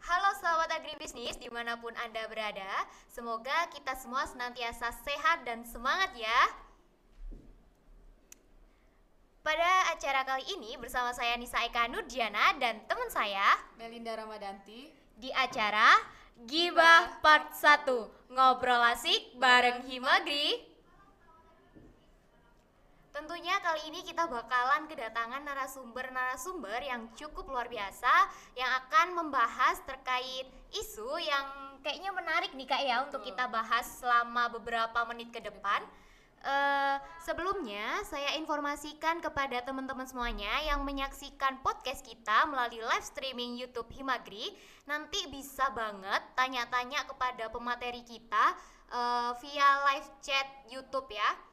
Halo sahabat agribisnis di mana pun Anda berada Semoga kita semua senantiasa sehat dan semangat ya. Pada acara kali ini bersama saya Nisa Eka Nurdiana dan teman saya Melinda Ramadanti. Di acara Gibah Part 1 Ngobrol asik bareng Himagri Tentunya kali ini kita bakalan kedatangan narasumber-narasumber yang cukup luar biasa yang akan membahas terkait isu yang kayaknya menarik nih kak ya untuk kita bahas selama beberapa menit ke depan. Eh, sebelumnya saya informasikan kepada teman-teman semuanya yang menyaksikan podcast kita melalui live streaming YouTube Himagri nanti bisa banget tanya-tanya kepada pemateri kita eh, via live chat YouTube ya.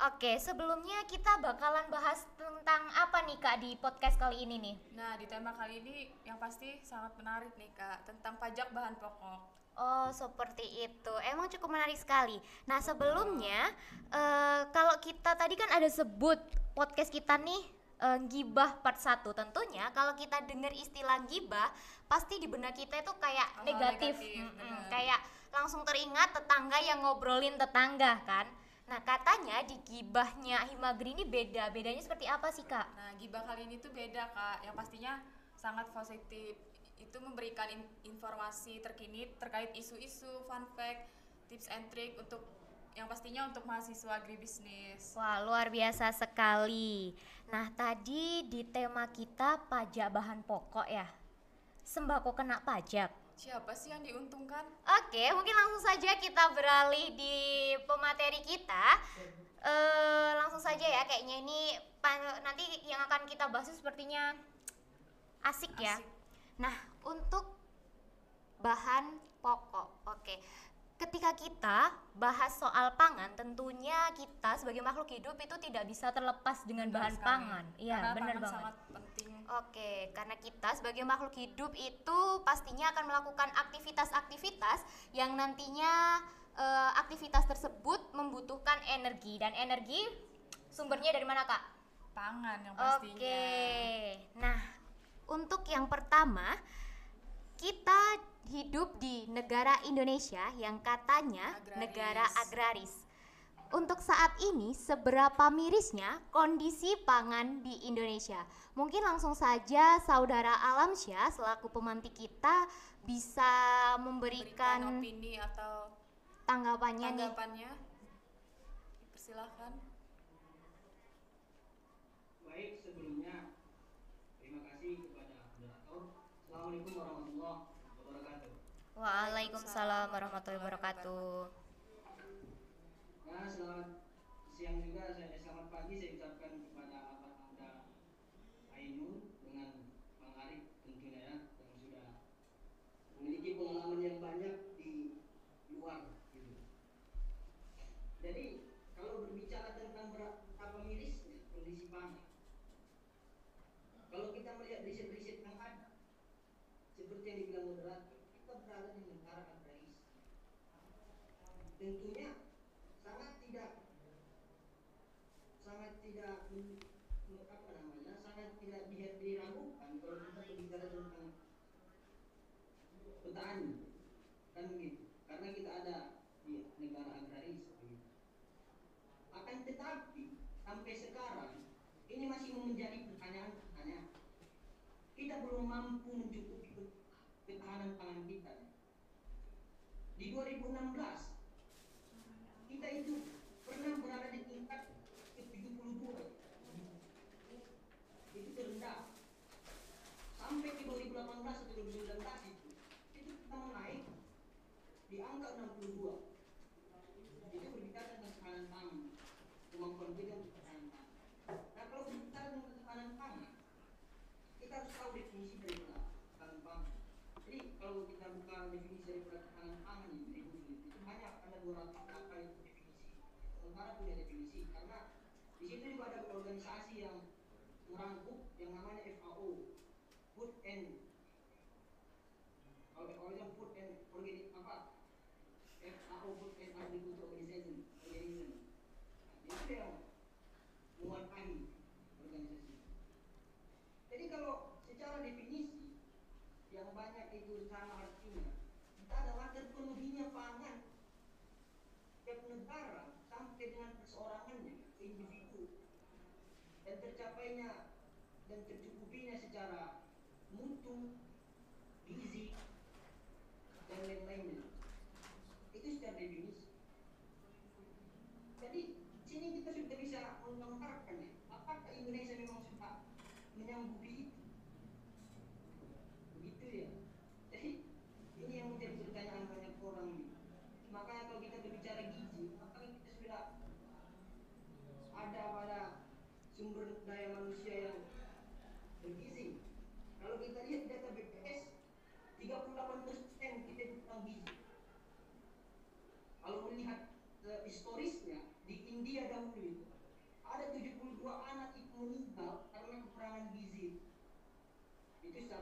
Oke, sebelumnya kita bakalan bahas tentang apa nih Kak di podcast kali ini nih? Nah di tema kali ini yang pasti sangat menarik nih kak Tentang pajak bahan pokok Oh, seperti itu. Emang cukup menarik sekali. Nah, sebelumnya eh, kalau kita tadi kan ada sebut podcast kita nih eh, gibah part 1. Tentunya kalau kita dengar istilah gibah, pasti di benak kita itu kayak Oh, negatif. negatif, Mm-mm, benar. kayak langsung teringat tetangga yang ngobrolin tetangga kan. Nah, katanya di gibahnya Himagri ini beda. Bedanya seperti apa sih, Kak? Nah gibah kali ini tuh beda kak Yang pastinya sangat positif Itu memberikan in- informasi terkini terkait isu-isu, fun fact, tips and trick Untuk yang pastinya untuk mahasiswa agribisnis Wah, luar biasa sekali. Nah, tadi di tema kita pajak bahan pokok ya. Sembako kena pajak. Siapa sih yang diuntungkan? Oke, mungkin langsung saja kita beralih di pemateri kita. Eh, langsung saja ya, kayaknya ini nanti yang akan kita bahas sepertinya asik, ya. Asik. Nah, untuk bahan pokok. Oke. Ketika kita bahas soal pangan, tentunya kita sebagai makhluk hidup itu tidak bisa terlepas dengan bahan pangan. Iya, benar banget. sangat penting Oke, karena kita sebagai makhluk hidup itu pastinya akan melakukan aktivitas-aktivitas yang nantinya eh, aktivitas tersebut membutuhkan energi dan energi sumbernya dari mana kak? Pangan yang pastinya Oke, nah untuk yang pertama kita hidup di negara Indonesia yang katanya Agraris. negara agraris. Untuk saat ini seberapa mirisnya kondisi pangan di Indonesia? Mungkin langsung saja saudara Alamsyah selaku pemantik kita bisa Berikan memberikan opini atau tanggapannya nih. tanggapannya Persilahkan Baik, sebelumnya terima kasih kepada moderator. Assalamualaikum warahmatullahi wabarakatuh. Waalaikumsalam warahmatullahi wabarakatuh. Nah, selamat siang juga, saya selamat pagi saya ucapkan kepada Abang Anda Ainun dengan Bang Arif tentunya ya, yang sudah memiliki pengalaman yang banyak di luar gitu. Jadi kalau berbicara tentang ber- apa mirisnya kondisi pangan, kalau kita melihat riset-riset yang ada, seperti yang dibilang moderator, kita berada di negara agraris. Tentunya sangat tidak sangat tidak apa namanya sangat tidak di- diragukan kalau kita berbicara tentang petani. Kan begitu. Karena kita ada di negara agraris akan tetapi sampai sekarang ini masih menjadi pertanyaan-pertanyaan kita belum mampu mencukupi ke- ketahanan pangan kita. Di 2016 kita itu pernah berada di tingkat Nasional sudah diberi tentang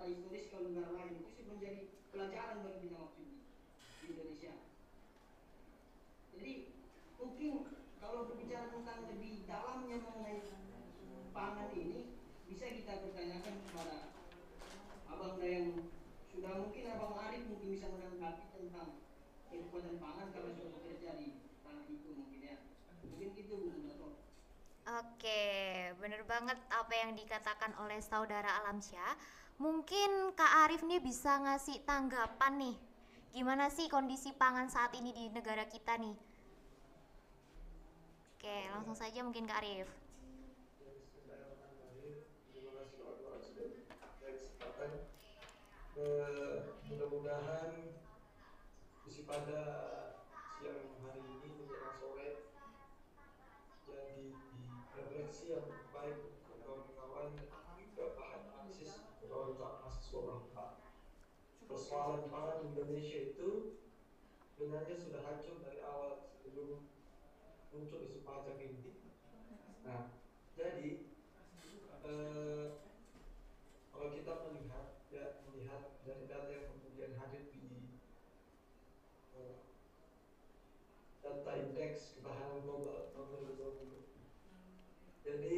historis kalau negara lain itu sih menjadi pelajaran bagi kita maksudnya di Indonesia. Jadi mungkin kalau berbicara tentang lebih dalamnya mengenai pangan ini bisa kita bertanyakan kepada abang yang sudah mungkin abang Arif mungkin bisa menanggapi tentang kekuatan pangan karena sudah bekerja di tanah itu mungkin ya. Mungkin gitu Bu Oke, bener banget apa yang dikatakan oleh saudara Alamsyah. Mungkin Kak Arif nih bisa ngasih tanggapan nih. Gimana sih kondisi pangan saat ini di negara kita nih? Oke, langsung saja mungkin Kak Arif. Eh, Mudah-mudahan isi pada Indonesia itu sebenarnya sudah hancur dari awal sebelum muncul isu pajak ini. Nah, jadi eh, kalau kita melihat ya melihat dari data yang kemudian hadir di eh, data indeks ketahanan global tahun 2020 jadi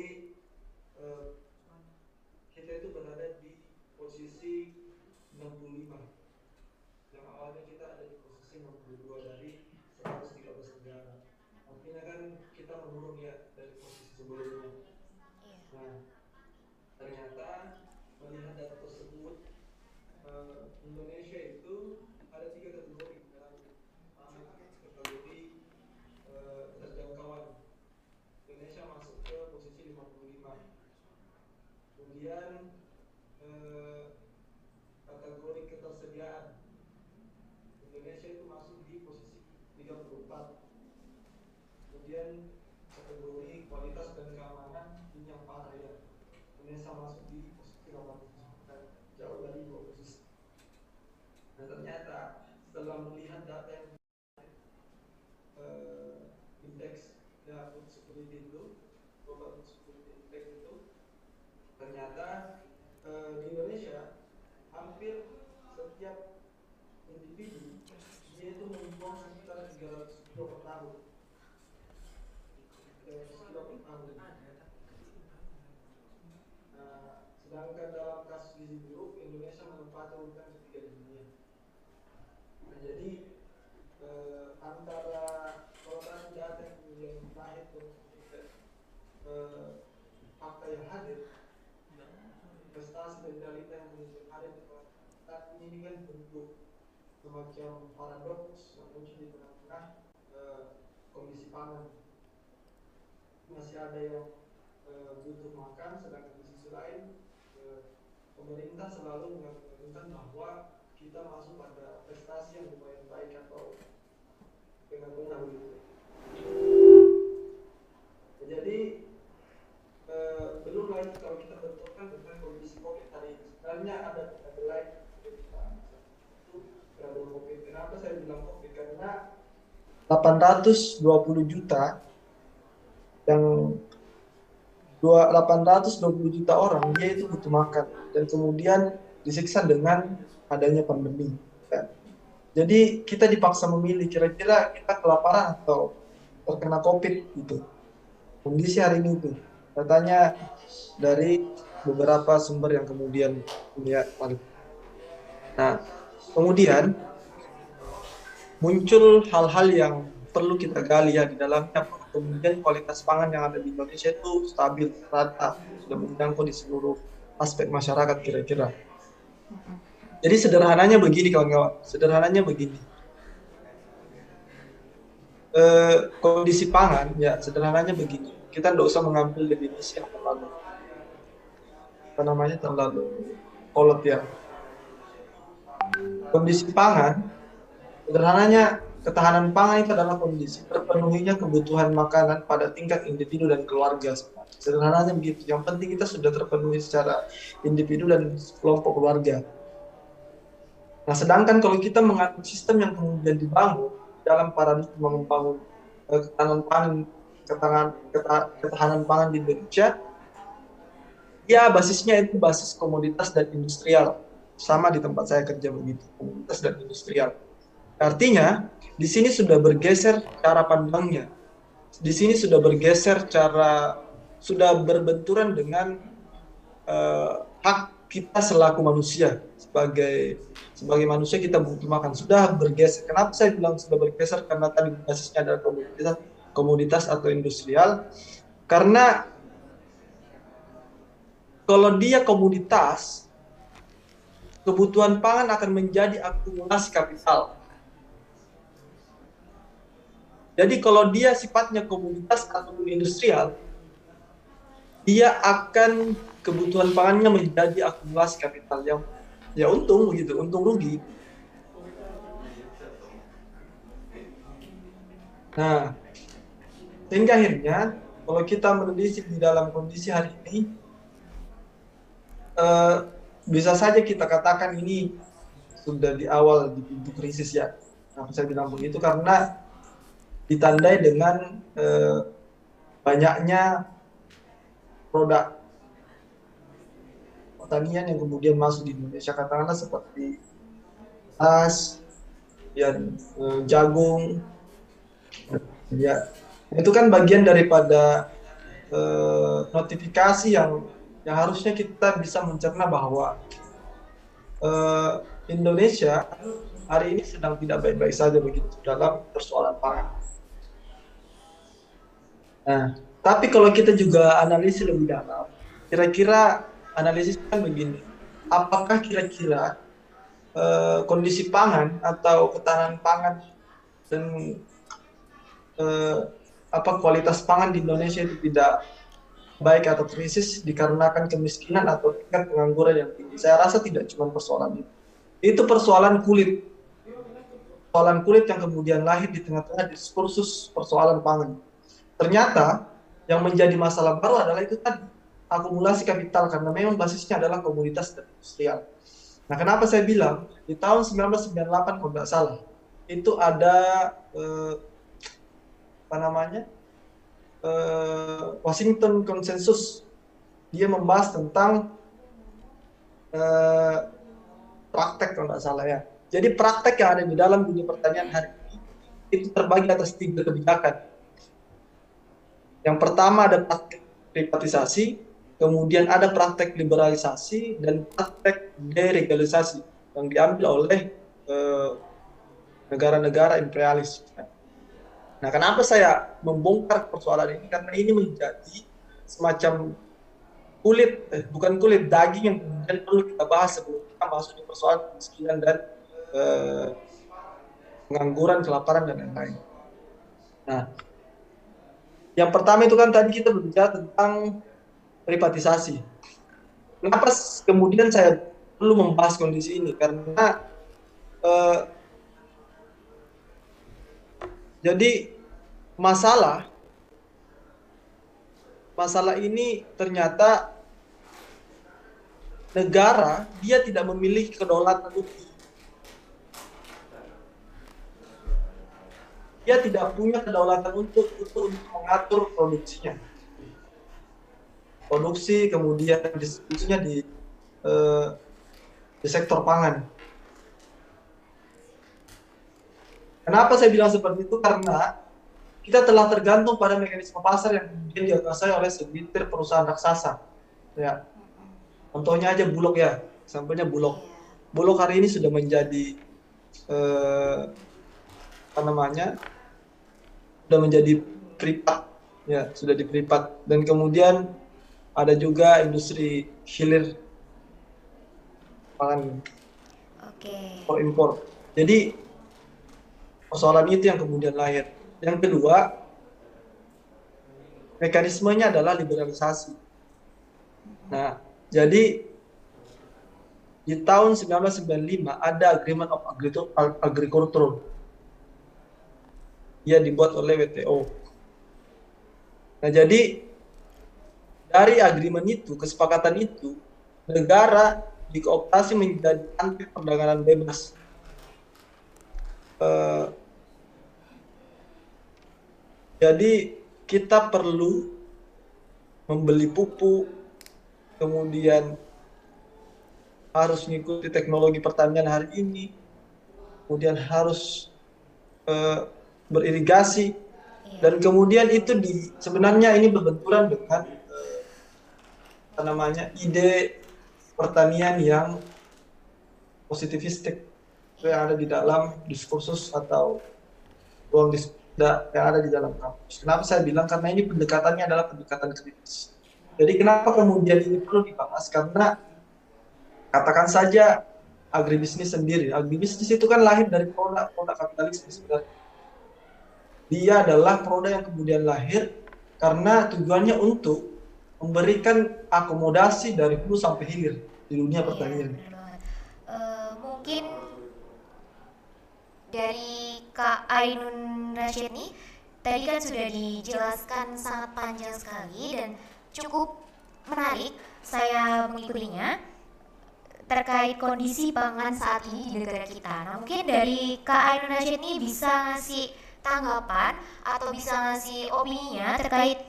eh, kita itu berada di posisi 65 yang awalnya kita ada di posisi 62 dari 113 negara artinya kan kita menurun ya dari posisi sebelumnya Nah, ternyata melihat data tersebut eh, Indonesia itu ada tiga kategori dalam pangan kategori eh, terjangkauan. Indonesia masuk ke posisi 55. Kemudian eh, kategori ketersediaan Indonesia itu masuk di posisi 34. Kemudian kategori kualitas dan keamanan yang parah ya Indonesia masuk di posisi 87 dan jauh dari dua posisi. Dan ternyata setelah melihat data yang eh, indeks ya food security itu global security index itu ternyata eh, di Indonesia hampir setiap individu dia itu membuang sekitar 300 kilo per tahun eh, kilo per tahun Sedangkan dalam kasus gizi buruk Indonesia menempati urutan ketiga di dunia. Nah, jadi eh, antara tadi data yang kemudian itu eh, fakta yang hadir, prestasi dan realita yang kemudian hadir ini kan bentuk semacam paradoks yang muncul di tengah-tengah eh, kondisi pangan. Masih ada yang eh, butuh makan, sedangkan di sisi lain eh, pemerintah selalu mengatakan bahwa kita masuk pada prestasi yang lumayan baik atau dengan benar begitu. Jadi eh, belum lagi kalau kita benturkan dengan kondisi COVID hari ini. Sebenarnya ada ada lain. Kenapa saya bilang COVID? Karena 820 juta yang dua 820 juta orang dia itu butuh makan dan kemudian disiksa dengan adanya pandemi. Ya. Jadi kita dipaksa memilih kira-kira kita kelaparan atau terkena COVID gitu. Kondisi hari ini itu katanya dari beberapa sumber yang kemudian punya Nah, kemudian muncul hal-hal yang perlu kita gali ya di dalamnya kemudian kualitas pangan yang ada di Indonesia itu stabil rata sudah menjangkau di seluruh aspek masyarakat kira-kira. Jadi sederhananya begini kawan-kawan, sederhananya begini. E, kondisi pangan ya sederhananya begini. Kita tidak usah mengambil definisi yang terlalu apa namanya terlalu kolot ya. Kondisi pangan sederhananya ketahanan pangan itu adalah kondisi terpenuhinya kebutuhan makanan pada tingkat individu dan keluarga. Sederhananya begitu. Yang penting kita sudah terpenuhi secara individu dan kelompok keluarga. Nah, sedangkan kalau kita mengatur sistem yang kemudian dibangun dalam paradigma membangun eh, ketahanan pangan, ketahanan, ketahanan pangan di Indonesia, ya basisnya itu basis komoditas dan industrial. Sama di tempat saya kerja begitu, komoditas dan industrial. Artinya, di sini sudah bergeser cara pandangnya. Di sini sudah bergeser cara sudah berbenturan dengan uh, hak kita selaku manusia sebagai sebagai manusia kita butuh makan sudah bergeser. Kenapa saya bilang sudah bergeser? Karena tadi basisnya adalah komoditas komoditas atau industrial. Karena kalau dia komoditas, kebutuhan pangan akan menjadi akumulasi kapital jadi kalau dia sifatnya komunitas ataupun industrial, dia akan kebutuhan pangannya menjadi akumulasi kapital yang ya untung begitu, untung rugi. Nah, sehingga akhirnya kalau kita menelisik di dalam kondisi hari ini, eh, bisa saja kita katakan ini sudah di awal di pintu krisis ya. Nah, saya bilang begitu karena ditandai dengan eh, banyaknya produk pertanian yang kemudian masuk di Indonesia. Katakanlah seperti tas ya eh, jagung. Ya itu kan bagian daripada eh, notifikasi yang yang harusnya kita bisa mencerna bahwa eh, Indonesia hari ini sedang tidak baik-baik saja begitu dalam persoalan pangan Nah, tapi kalau kita juga analisis lebih dalam, kira-kira analisis kan begini, apakah kira-kira uh, kondisi pangan atau ketahanan pangan dan uh, apa kualitas pangan di Indonesia itu tidak baik atau krisis dikarenakan kemiskinan atau tingkat pengangguran yang tinggi. Saya rasa tidak cuma persoalan itu. Itu persoalan kulit. Persoalan kulit yang kemudian lahir di tengah-tengah diskursus persoalan pangan Ternyata yang menjadi masalah baru adalah itu tadi akumulasi kapital karena memang basisnya adalah komunitas dan industrial. Nah, kenapa saya bilang di tahun 1998 kalau nggak salah itu ada eh, apa namanya eh, Washington Consensus dia membahas tentang eh, praktek kalau nggak salah ya. Jadi praktek yang ada di dalam dunia pertanian hari ini itu terbagi atas tiga kebijakan yang pertama ada praktek privatisasi, kemudian ada praktek liberalisasi dan praktek deregalisasi yang diambil oleh eh, negara-negara imperialis. Nah, kenapa saya membongkar persoalan ini? Karena ini menjadi semacam kulit, eh, bukan kulit daging yang kemudian perlu kita bahas sebelum kita masuk di persoalan kemiskinan dan eh, pengangguran, kelaparan dan lain-lain. Nah, yang pertama itu kan tadi kita berbicara tentang privatisasi. Kenapa kemudian saya perlu membahas kondisi ini? Karena eh, jadi masalah masalah ini ternyata negara dia tidak memiliki kedaulatan hukum. Dia tidak punya kedaulatan untuk untuk, untuk mengatur produksinya. Produksi kemudian distribusinya di eh, di sektor pangan. Kenapa saya bilang seperti itu? Karena kita telah tergantung pada mekanisme pasar yang kemudian dikuasai oleh segelintir perusahaan raksasa. Ya. Contohnya aja bulog ya. Sampainya bulog. Bulog hari ini sudah menjadi eh, apa namanya sudah menjadi privat ya sudah di privat dan kemudian ada juga industri hilir. Pangan. Oke. impor impor. Jadi persoalan itu yang kemudian lahir. Yang kedua mekanismenya adalah liberalisasi. Nah jadi di tahun 1995 ada Agreement of Agriculture dia dibuat oleh WTO. Nah, jadi dari agreement itu, kesepakatan itu, negara dikooptasi menjadi anti perdagangan bebas. Eh, jadi kita perlu membeli pupuk, kemudian harus mengikuti teknologi pertanian hari ini, kemudian harus eh, beririgasi Iya. dan kemudian itu di sebenarnya ini berbenturan dengan eh, apa namanya ide pertanian yang positivistik yang ada di dalam diskursus atau ruang diskusi yang ada di dalam kampus. Kenapa saya bilang karena ini pendekatannya adalah pendekatan kritis. Jadi kenapa kemudian ini perlu dibahas karena katakan saja agribisnis sendiri. Agribisnis itu kan lahir dari produk-produk kapitalisme sebenarnya dia adalah produk yang kemudian lahir karena tujuannya untuk memberikan akomodasi dari hulu sampai hilir di dunia Iya, pertanian. banget. Eh, mungkin dari Kak Ainun Rashid tadi kan sudah dijelaskan sangat panjang sekali dan cukup menarik saya mengikutinya terkait kondisi pangan saat ini di negara kita. Nah, mungkin dari Kak Ainun Rashid bisa ngasih tanggapan atau bisa ngasih opininya terkait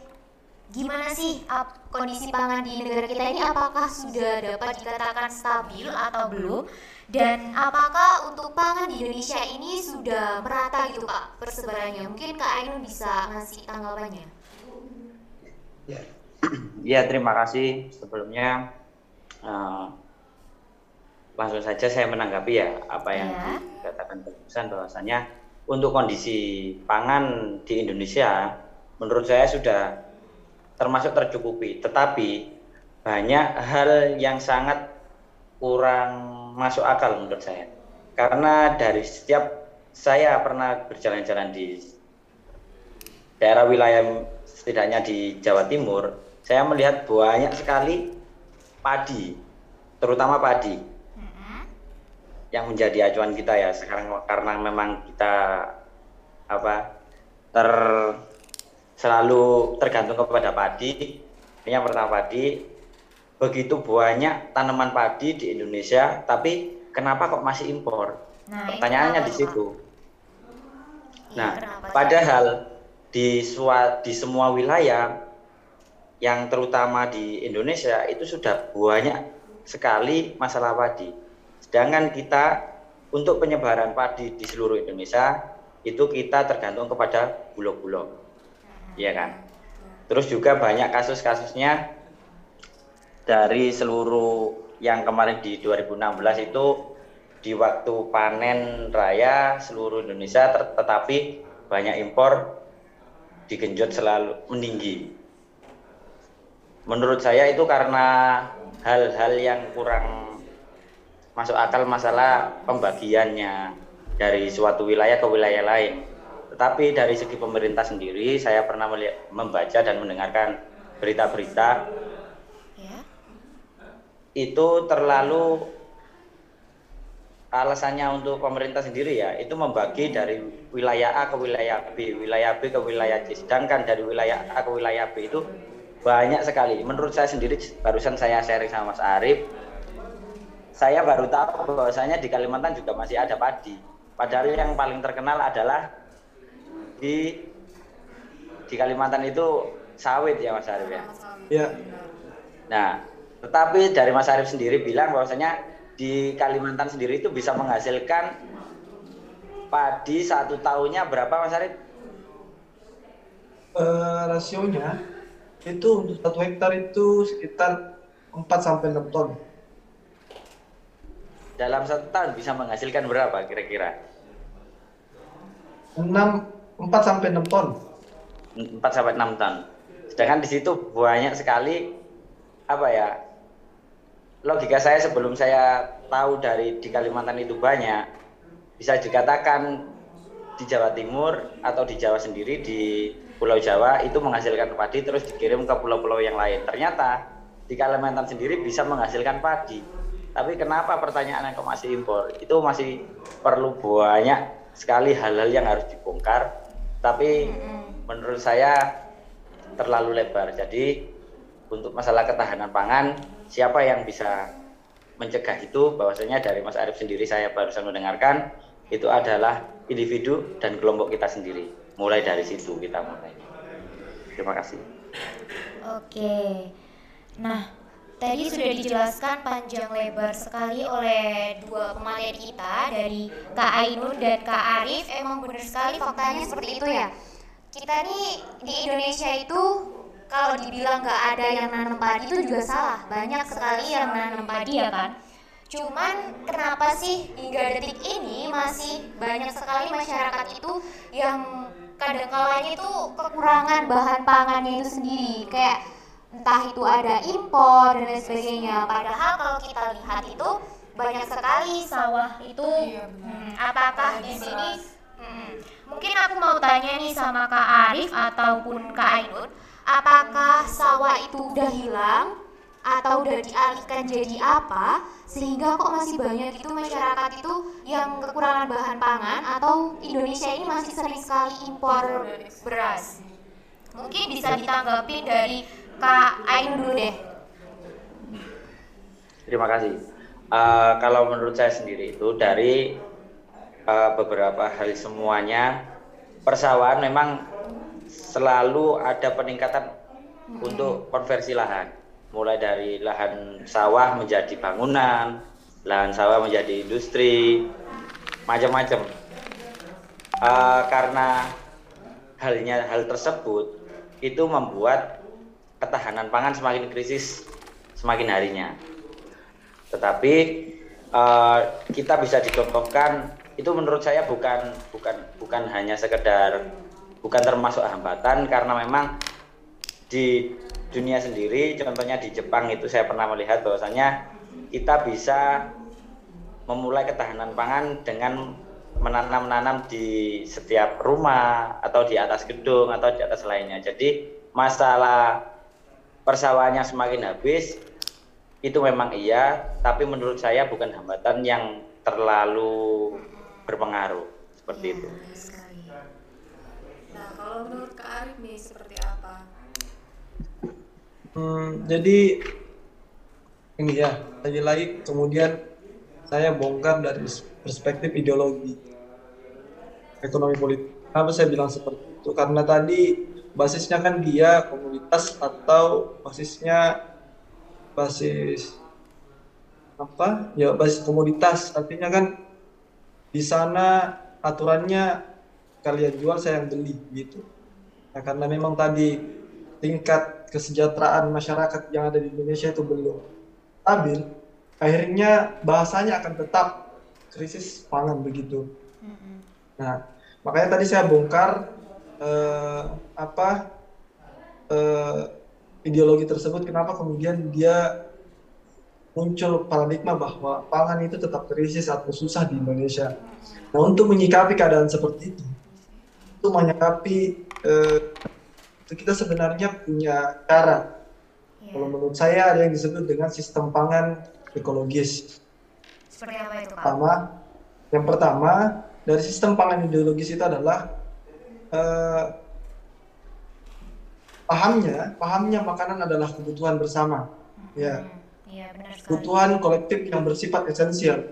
gimana sih ap- kondisi pangan di negara kita ini? Apakah sudah dapat dikatakan stabil atau belum? Dan apakah untuk pangan di Indonesia ini sudah merata gitu Pak persebarannya? Mungkin Kak Ainun bisa ngasih tanggapannya. Ya, terima kasih. Sebelumnya eh, langsung saja saya menanggapi ya apa yang Ya. dikatakan barusan bahwasanya untuk kondisi pangan di Indonesia menurut saya sudah termasuk tercukupi. Tetapi banyak hal yang sangat kurang masuk akal menurut saya. Karena dari setiap saya pernah berjalan-jalan di daerah wilayah setidaknya di Jawa Timur, saya melihat banyak sekali padi, terutama padi yang menjadi acuan kita ya sekarang karena memang kita apa ter selalu tergantung kepada padi. Yang pertama padi. Begitu banyak tanaman padi di Indonesia, tapi kenapa kok masih impor? nah Pertanyaannya di situ. Iya, Nah, padahal di sua- di semua wilayah yang terutama di Indonesia itu sudah banyak sekali masalah padi. Sedangkan kita untuk penyebaran padi di seluruh Indonesia itu kita tergantung kepada bulog-bulog. Iya kan? Terus juga banyak kasus-kasusnya dari seluruh yang kemarin di 2016 itu di waktu panen raya seluruh Indonesia tetapi banyak impor digenjot selalu meninggi. Menurut saya itu karena hal-hal yang kurang masuk akal masalah pembagiannya dari suatu wilayah ke wilayah lain. Tetapi dari segi pemerintah sendiri saya pernah melihat, membaca dan mendengarkan berita-berita ya itu terlalu alasannya untuk pemerintah sendiri ya itu membagi dari wilayah A ke wilayah B, wilayah B ke wilayah C. Sedangkan dari wilayah A ke wilayah B itu banyak sekali. Menurut saya sendiri barusan saya sharing sama Mas Arif, saya baru tahu bahwasanya di Kalimantan juga masih ada padi. Padahal yang paling terkenal adalah di di Kalimantan itu sawit ya Mas Arif ya. Ya. Benar. Nah, tetapi dari Mas Arif sendiri bilang bahwasanya di Kalimantan sendiri itu bisa menghasilkan padi satu tahunnya berapa Mas Arif? Eh, rasionya itu untuk satu hektar itu sekitar 4 sampai 6 ton. Dalam satu tahun bisa menghasilkan berapa kira-kira? 6 4 sampai 6 ton. 4 sampai 6 ton. Sedangkan di situ banyak sekali apa ya? Logika saya sebelum saya tahu dari di Kalimantan itu banyak bisa dikatakan di Jawa Timur atau di Jawa sendiri di Pulau Jawa itu menghasilkan padi terus dikirim ke pulau-pulau yang lain. Ternyata di Kalimantan sendiri bisa menghasilkan padi. Tapi kenapa pertanyaannya kok masih impor? Itu masih perlu banyak sekali hal-hal yang harus dibongkar. Tapi menurut saya terlalu lebar. Jadi untuk masalah ketahanan pangan, siapa yang bisa mencegah itu? Bahwasanya dari Mas Arief sendiri saya barusan mendengarkan itu adalah individu dan kelompok kita sendiri. Mulai dari situ kita mulai. Terima kasih. Oke. Nah, tadi sudah dijelaskan panjang lebar sekali oleh dua pemateri kita dari Kak Ainun dan Kak Arif. Emang benar sekali faktanya seperti itu ya. Kita nih di Indonesia itu kalau dibilang nggak ada yang nanam padi itu juga salah. Banyak sekali yang nanam padi ya kan. Cuman kenapa sih hingga detik ini masih banyak sekali masyarakat itu yang kadang kalanya itu kekurangan bahan pangannya itu sendiri kayak entah itu ada impor dan lain sebagainya. Padahal kalau kita lihat itu banyak sekali sawah itu. Iya. Hmm, apakah di sini? Hmm, mungkin aku mau tanya nih sama Kak Arif ataupun Kak Ainun, apakah sawah itu udah hilang atau udah dialihkan jadi apa sehingga kok masih banyak itu masyarakat itu yang kekurangan bahan pangan atau Indonesia ini masih sering sekali impor beras mungkin bisa ditanggapi dari Kak Ainun dulu deh Terima kasih. Eh, kalau menurut saya sendiri itu dari eh, beberapa hal semuanya persawahan memang selalu ada peningkatan untuk konversi lahan. Mulai dari lahan sawah menjadi bangunan, lahan sawah menjadi industri, macam-macam. Eh, karena halnya hal tersebut itu membuat ketahanan pangan semakin krisis semakin harinya. Tetapi eh, kita bisa dicontohkan itu menurut saya bukan bukan bukan hanya sekedar bukan termasuk hambatan karena memang di dunia sendiri contohnya di Jepang itu saya pernah melihat bahwasanya kita bisa memulai ketahanan pangan dengan menanam-nanam di setiap rumah atau di atas gedung atau di atas lainnya. Jadi masalah persawahannya semakin habis itu memang iya, tapi menurut saya bukan hambatan yang terlalu berpengaruh seperti itu. Nah, kalau menurut Kak Arif nih seperti apa? Hmm, jadi ini ya, lagi-lagi kemudian saya bongkar dari perspektif ideologi ekonomi politik. Kenapa saya bilang seperti itu? Karena tadi basisnya kan dia komunitas atau basisnya basis apa? Ya basis komoditas. Artinya kan di sana aturannya kalian jual saya yang beli gitu. Nah, karena memang tadi tingkat kesejahteraan masyarakat yang ada di Indonesia itu belum stabil, akhirnya bahasanya akan tetap krisis pangan begitu. Nah, makanya tadi saya bongkar eh, apa eh, ideologi tersebut, kenapa kemudian dia muncul paradigma bahwa pangan itu tetap krisis atau susah di Indonesia. Nah, untuk menyikapi keadaan seperti itu, untuk menyikapi eh, itu kita sebenarnya punya cara. Kalau menurut saya ada yang disebut dengan sistem pangan ekologis. seperti apa itu Kak? Pertama, yang pertama dari sistem pangan ideologis itu adalah eh, pahamnya, pahamnya makanan adalah kebutuhan bersama. Ya, Hmm, Iya benar sekali. kebutuhan kolektif yang bersifat esensial.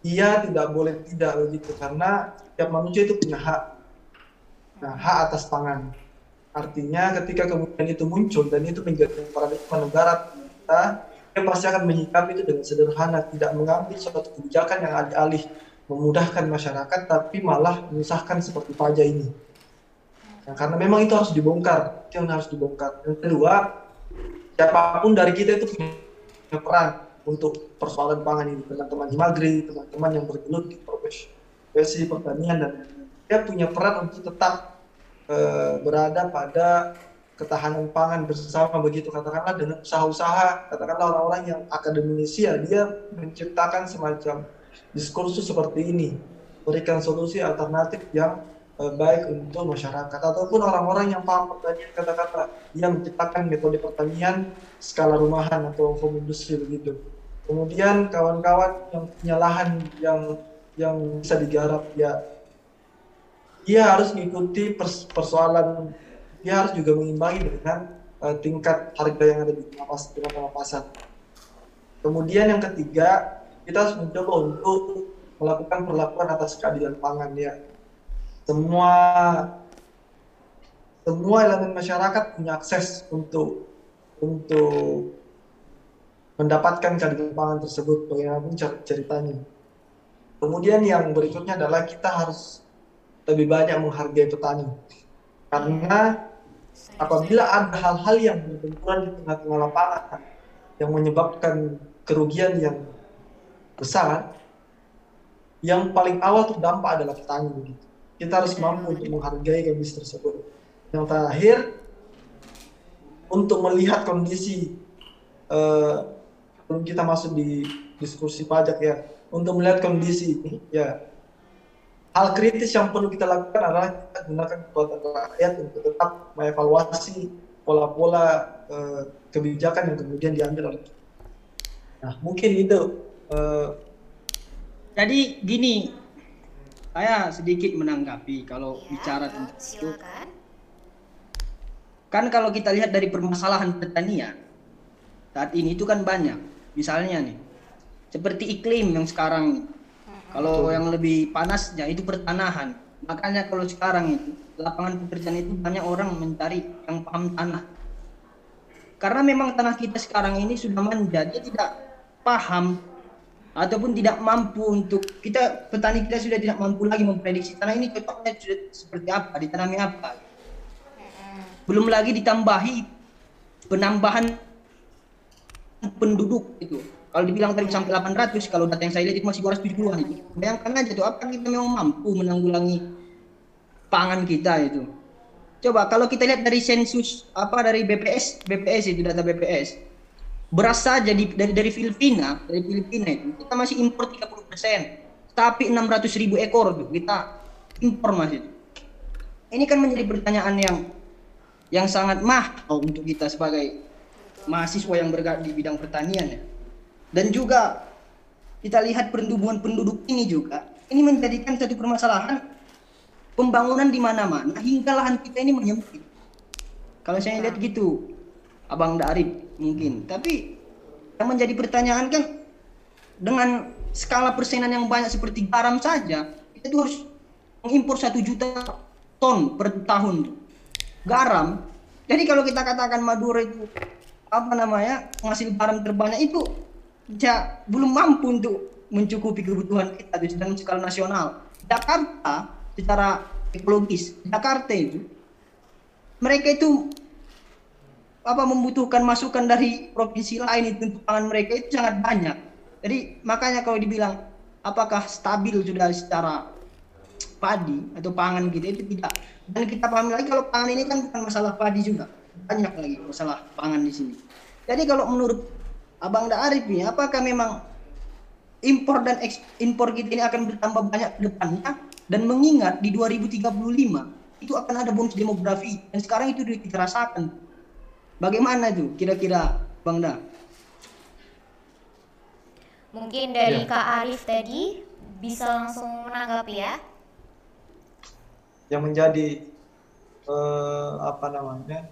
Ia tidak boleh tidak begitu karena setiap manusia itu punya hak. Nah, hak atas pangan. Artinya ketika kemudian itu muncul dan itu menjadi paradigma negara kita, dia pasti akan menyikapi itu dengan sederhana, tidak mengambil suatu kebijakan yang alih-alih memudahkan masyarakat, tapi malah menyusahkan seperti pajak ini. Nah, karena memang itu harus dibongkar, itu yang harus dibongkar. Yang kedua, siapa pun dari kita itu punya peran untuk persoalan pangan ini, teman-teman di Magri, teman-teman yang bergelut di profesi pertanian dan dia punya peran untuk tetap uh, berada pada ketahanan pangan bersama begitu. Katakanlah dengan usaha-usaha katakanlah orang-orang yang akademisi ya dia menciptakan semacam diskursus seperti ini. Berikan solusi alternatif yang baik untuk masyarakat ataupun orang-orang yang paham pertanian katakanlah dia menciptakan metode pertanian skala rumahan atau home industry begitu kemudian kawan-kawan yang punya lahan yang yang bisa digarap ya dia harus mengikuti pers persoalan dia harus juga mengimbangi dengan uh, tingkat harga yang ada di lapas di pasar. Kemudian yang ketiga kita harus mencoba untuk melakukan perlakuan atas keadilan pangan ya. Semua semua elemen masyarakat punya akses untuk untuk mendapatkan keadilan pangan tersebut bagaimanapun ceritanya. Kemudian yang berikutnya adalah kita harus lebih banyak menghargai petani. Karena apabila ada hal-hal yang berbenturan di tengah-tengah lapangan yang menyebabkan kerugian yang besar, yang paling awal terdampak adalah petani begitu. Kita harus mampu untuk menghargai kondisi tersebut. Yang terakhir, untuk melihat kondisi uh, kita masuk di diskusi pajak ya, untuk melihat kondisi ini ya hal kritis yang perlu kita lakukan adalah kita gunakan kekuatan rakyat untuk tetap mengevaluasi pola-pola uh, kebijakan yang kemudian diambil Nah, mungkin itu. Uh, Jadi gini, saya sedikit menanggapi kalau ya, bicara tentang itu. Kan kalau kita lihat dari permasalahan pertanian saat ini itu kan banyak. Misalnya nih, seperti iklim yang sekarang kalau Betul. yang lebih panasnya itu pertanahan. Makanya kalau sekarang itu lapangan pekerjaan itu banyak orang mencari yang paham tanah. Karena memang tanah kita sekarang ini sudah manja, dia tidak paham ataupun tidak mampu untuk kita petani kita sudah tidak mampu lagi memprediksi tanah ini cocoknya sudah seperti apa, ditanami apa. Belum lagi ditambahi penambahan penduduk itu kalau dibilang tadi sampai 800, kalau data yang saya lihat itu masih 270-an itu. Bayangkan aja tuh, apa kita memang mampu menanggulangi pangan kita itu. Coba kalau kita lihat dari sensus apa dari BPS, BPS itu data BPS. Beras saja di, dari dari Filipina, dari Filipina itu kita masih impor 30%. Tapi 600 ribu ekor tuh kita impor masih. Ini kan menjadi pertanyaan yang yang sangat mahal untuk kita sebagai mahasiswa yang bergerak di bidang pertanian ya dan juga kita lihat pertumbuhan penduduk ini juga ini menjadikan satu permasalahan pembangunan di mana-mana hingga lahan kita ini menyempit. Kalau saya lihat gitu, Abang Darif mungkin. Tapi yang menjadi pertanyaan kan dengan skala persenan yang banyak seperti garam saja, kita tuh harus mengimpor satu juta ton per tahun garam. Jadi kalau kita katakan Madura itu apa namanya menghasil garam terbanyak itu ja, belum mampu untuk mencukupi kebutuhan kita di dalam skala nasional. Jakarta secara ekologis, Jakarta itu mereka itu apa membutuhkan masukan dari provinsi lain itu untuk pangan mereka itu sangat banyak. Jadi makanya kalau dibilang apakah stabil sudah secara padi atau pangan kita itu tidak. Dan kita pahami lagi kalau pangan ini kan bukan masalah padi juga, banyak lagi masalah pangan di sini. Jadi kalau menurut Abang Da Arif ini, apakah memang impor dan ekspor kita ini akan bertambah banyak ke depannya dan mengingat di 2035 itu akan ada bonus demografi dan sekarang itu kita. Bagaimana itu kira-kira Bang Da? Mungkin dari ya. Kak Arif tadi bisa langsung menanggapi ya. Yang menjadi eh, apa namanya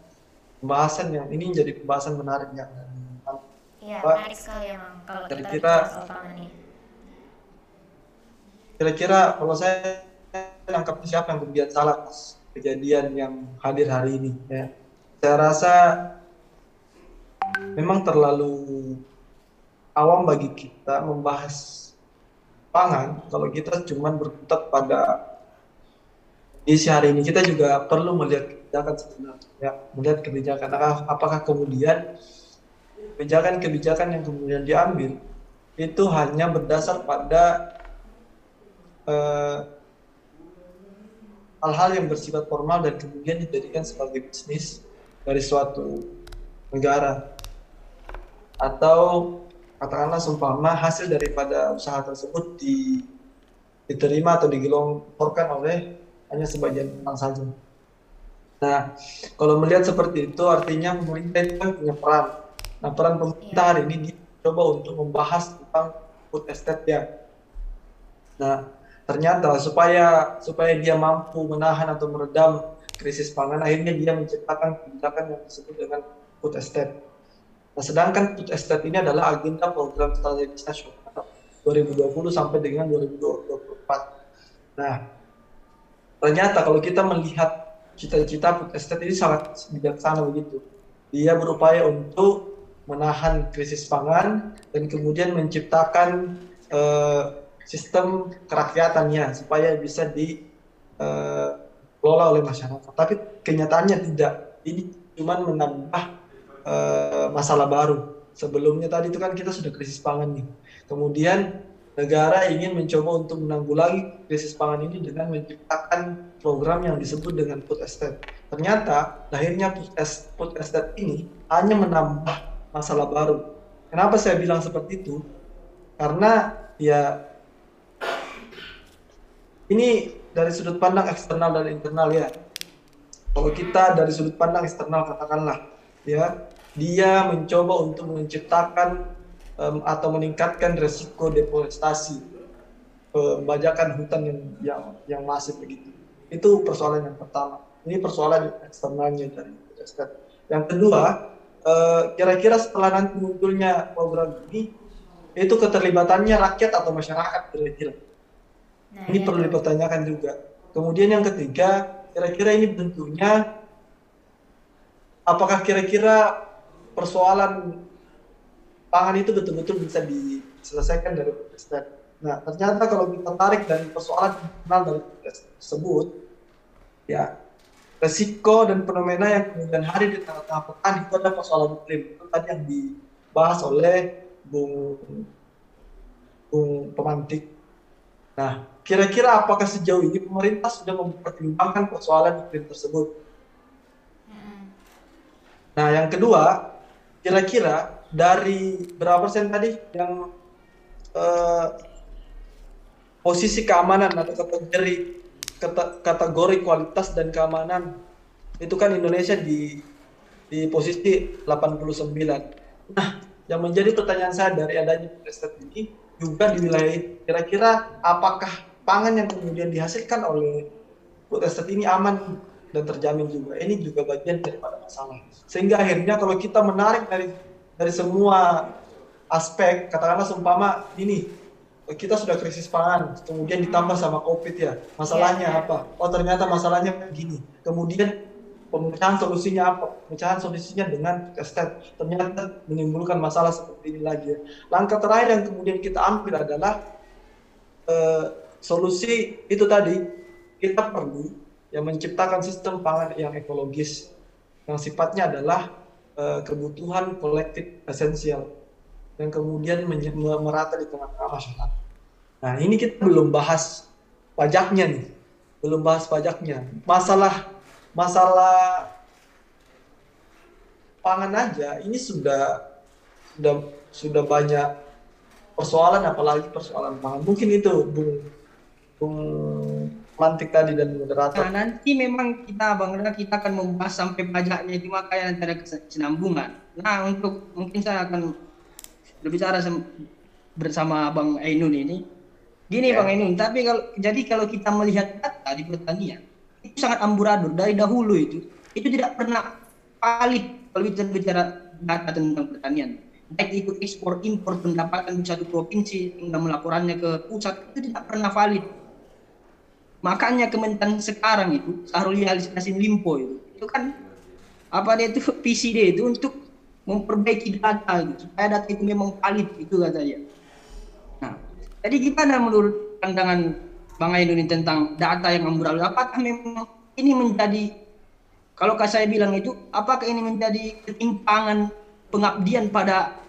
pembahasan yang ini menjadi pembahasan menarik yang Iya, menarik sekali emang kalau kita kira Kira-kira kalau saya tangkap siapa yang kemudian salah kejadian yang hadir hari ini ya. Saya rasa memang terlalu awam bagi kita membahas pangan. Kalau kita cuma berkutat pada isi hari ini kita juga perlu melihat kebijakan sebenarnya ya melihat kebijakan. Apakah kemudian kebijakan-kebijakan yang kemudian diambil itu hanya berdasar pada eh, hal-hal yang bersifat formal dan kemudian dijadikan sebagai bisnis dari suatu negara atau katakanlah seumpama hasil daripada usaha tersebut di, diterima atau digelontorkan oleh hanya sebagian orang saja. Nah, kalau melihat seperti itu artinya pemerintah itu kan punya peran. Nah, peran pemerintah hari ini dicoba untuk membahas tentang food estate ya. Nah, ternyata supaya supaya dia mampu menahan atau meredam krisis pangan, akhirnya dia menciptakan kebijakan yang disebut dengan food estate. Nah, sedangkan food estate ini adalah agenda program strategis nasional 2020 sampai dengan 2024. Nah, ternyata kalau kita melihat cita-cita food estate ini sangat bijaksana begitu. Dia berupaya untuk menahan krisis pangan dan kemudian menciptakan uh, sistem kerakyatannya supaya bisa dikelola uh, oleh masyarakat. Tapi kenyataannya tidak. Ini cuma menambah Eh, masalah baru. Sebelumnya tadi itu kan kita sudah krisis pangan nih. Kemudian negara ingin mencoba untuk menanggulangi krisis pangan ini dengan menciptakan program yang disebut dengan food estate. Ternyata lahirnya food estate ini hanya menambah masalah baru. Kenapa saya bilang seperti itu? Karena ya ini dari sudut pandang eksternal dan internal ya. Kalau kita dari sudut pandang eksternal katakanlah ya dia mencoba untuk menciptakan um, atau meningkatkan resiko deforestasi pembajakan hutan yang yang yang masif begitu. Itu persoalan yang pertama. Ini persoalan eksternalnya dari Estet yang kedua kira kira-kira setelah nanti munculnya program ini itu keterlibatannya rakyat atau masyarakat kira-kira? Nah, ini ya. perlu dipertanyakan juga. Kemudian yang ketiga kira-kira ini bentuknya apakah kira-kira persoalan pangan itu betul-betul bisa diselesaikan dari protestan. Nah, ternyata kalau kita tarik dari persoalan internal dari tersebut, ya resiko dan fenomena yang kemudian hari di tengah-tengah pekan itu ada persoalan iklim. Itu tadi yang dibahas oleh Bung Bung Pemantik. Nah, kira-kira apakah sejauh ini pemerintah sudah mempertimbangkan persoalan iklim tersebut? Nah, yang kedua, kira-kira dari berapa persen tadi yang uh, posisi keamanan atau kategori kategori kualitas dan keamanan itu kan Indonesia di di posisi 89. Nah, yang menjadi pertanyaan saya dari adanya riset ini juga di wilayah kira-kira apakah pangan yang kemudian dihasilkan oleh food estate ini aman dan terjamin juga. Ini juga bagian daripada masalah. Sehingga akhirnya kalau kita menarik dari dari semua aspek, katakanlah seumpama ini kita sudah krisis pangan, kemudian ditambah sama COVID ya. Masalahnya yeah. apa? Oh ternyata masalahnya begini. Kemudian pemecahan solusinya apa? Pemecahan solusinya dengan estet. Ternyata menimbulkan masalah seperti ini lagi. Langkah terakhir yang kemudian kita ambil adalah uh, solusi itu tadi kita perlu yang menciptakan sistem pangan yang ekologis yang sifatnya adalah uh, kebutuhan kolektif esensial yang kemudian merata di tengah-tengah masyarakat. Nah ini kita belum bahas pajaknya nih, belum bahas pajaknya. Masalah masalah pangan aja ini sudah sudah sudah banyak persoalan apalagi persoalan pangan. Mungkin itu Bung Bung mantik tadi dan moderator. Nah, nanti memang kita Bang kita akan membahas sampai pajaknya itu makanya antara kesinambungan. Nah, untuk mungkin saya akan berbicara bersama Bang Ainun ini. Gini ya. Bang Ainun, tapi kalau jadi kalau kita melihat data di pertanian itu sangat amburadul dari dahulu itu. Itu tidak pernah valid kalau kita bicara data tentang pertanian. Baik itu ekspor impor pendapatan di satu provinsi hingga melaporannya ke pusat itu tidak pernah valid makanya Kementan sekarang itu Sahrul Yassin Limpo itu itu kan apa dia itu dia itu untuk memperbaiki data gitu, supaya data itu memang valid itu katanya. Nah, jadi gimana menurut pandangan Bang Ainun tentang data yang amburadul? Apakah memang ini menjadi kalau saya bilang itu apakah ini menjadi ketimpangan pengabdian pada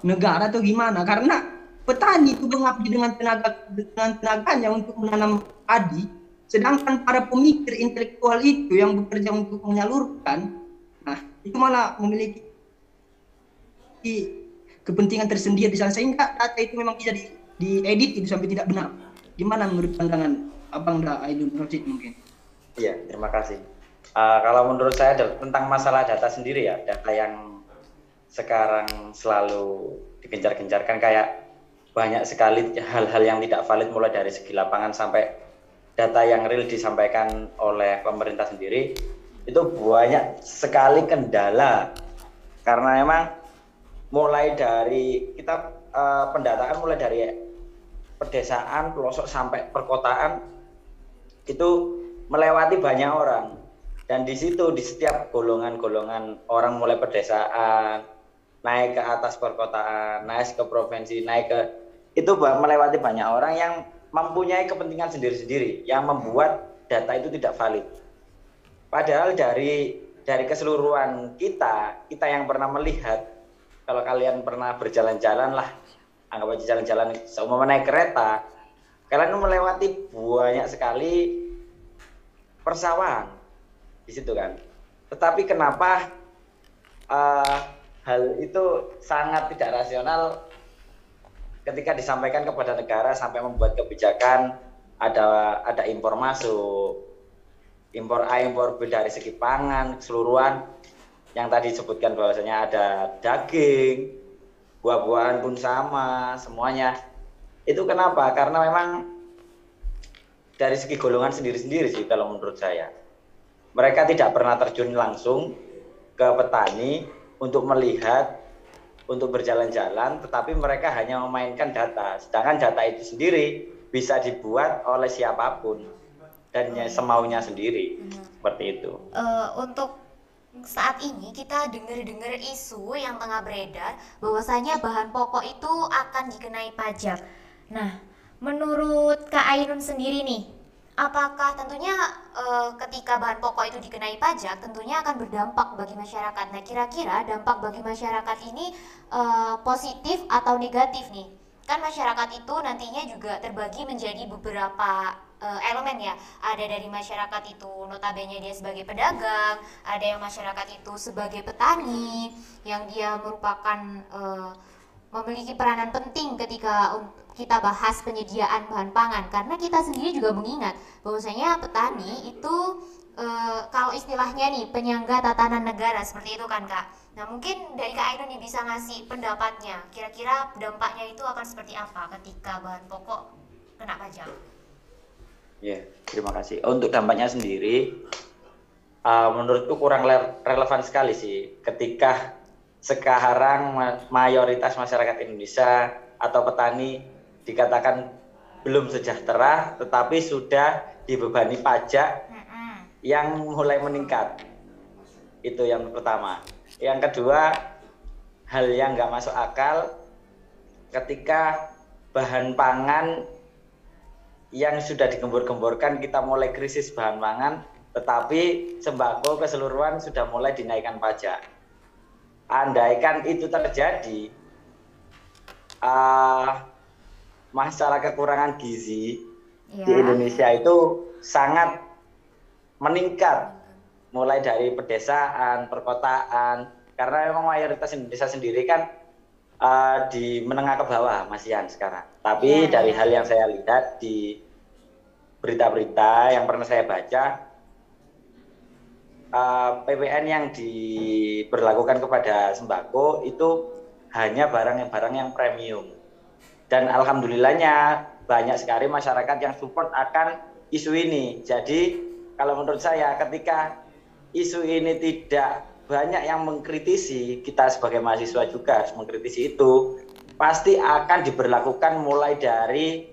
negara atau gimana? Karena petani itu mengabdi dengan tenaga dengan tenaganya untuk menanam padi, sedangkan para pemikir intelektual itu yang bekerja untuk menyalurkan, nah itu malah memiliki kepentingan tersendiri di sana sehingga data itu memang bisa di, diedit itu sampai tidak benar. Gimana menurut pandangan Abang Da Aidun Rosid mungkin? Iya, terima kasih. Uh, kalau menurut saya tentang masalah data sendiri ya, data yang sekarang selalu digencar-gencarkan kayak banyak sekali hal-hal yang tidak valid mulai dari segi lapangan sampai data yang real disampaikan oleh pemerintah sendiri itu banyak sekali kendala. Karena memang mulai dari kita uh, pendataan mulai dari pedesaan pelosok sampai perkotaan itu melewati banyak orang. Dan di situ di setiap golongan-golongan orang mulai pedesaan naik ke atas perkotaan naik ke provinsi naik ke itu melewati banyak orang yang mempunyai kepentingan sendiri-sendiri yang membuat data itu tidak valid. Padahal dari dari keseluruhan kita, kita yang pernah melihat, kalau kalian pernah berjalan-jalan lah, anggap aja jalan-jalan, seumpama naik kereta, kalian melewati banyak sekali persawahan di situ kan. Tetapi kenapa uh, hal itu sangat tidak rasional ketika disampaikan kepada negara sampai membuat kebijakan ada ada impor masuk. Impor A impor B dari segi pangan keseluruhan. Yang tadi disebutkan bahwasanya ada daging buah-buahan pun sama semuanya. Itu kenapa? Karena memang dari segi golongan sendiri-sendiri sih kalau menurut saya. Mereka tidak pernah terjun langsung ke petani untuk melihat untuk berjalan-jalan, tetapi mereka hanya memainkan data. Sedangkan data itu sendiri bisa dibuat oleh siapa pun dan semaunya sendiri, hmm. seperti itu. Uh, untuk saat ini kita dengar-dengar isu yang tengah beredar bahwasanya bahan pokok itu akan dikenai pajak. Nah, menurut Kak Ainun sendiri nih, apakah tentunya e, ketika bahan pokok itu dikenai pajak tentunya akan berdampak bagi masyarakat. Nah, kira-kira dampak bagi masyarakat ini e, positif atau negatif nih? Kan masyarakat itu nantinya juga terbagi menjadi beberapa e, elemen ya. Ada dari masyarakat itu notabene dia sebagai pedagang, ada yang masyarakat itu sebagai petani yang dia merupakan e, memiliki peranan penting ketika kita bahas penyediaan bahan pangan karena kita sendiri juga mengingat bahwasanya petani itu e, kalau istilahnya nih penyangga tatanan negara seperti itu kan kak. Nah mungkin dari kak Ainun bisa ngasih pendapatnya kira-kira dampaknya itu akan seperti apa ketika bahan pokok kena pajak? Ya terima kasih. Untuk dampaknya sendiri uh, menurutku kurang relevan sekali sih ketika sekarang mayoritas masyarakat Indonesia atau petani dikatakan belum sejahtera tetapi sudah dibebani pajak yang mulai meningkat. Itu yang pertama. Yang kedua hal yang nggak masuk akal ketika bahan pangan yang sudah digembur-gemburkan kita mulai krisis bahan pangan tetapi sembako keseluruhan sudah mulai dinaikkan pajak andaikan itu terjadi uh, masalah kekurangan gizi ya. di Indonesia itu sangat meningkat mulai dari pedesaan, perkotaan karena memang mayoritas Indonesia sendiri kan uh, di menengah ke bawah masihan sekarang. Tapi ya, dari hal yang saya lihat di berita-berita yang pernah saya baca uh, eh, PPN yang diberlakukan kepada sembako itu hanya barang yang barang yang premium. Dan alhamdulillahnya banyak sekali masyarakat yang support akan isu ini. Jadi kalau menurut saya ketika isu ini tidak banyak yang mengkritisi, kita sebagai mahasiswa juga harus mengkritisi itu, pasti akan diberlakukan mulai dari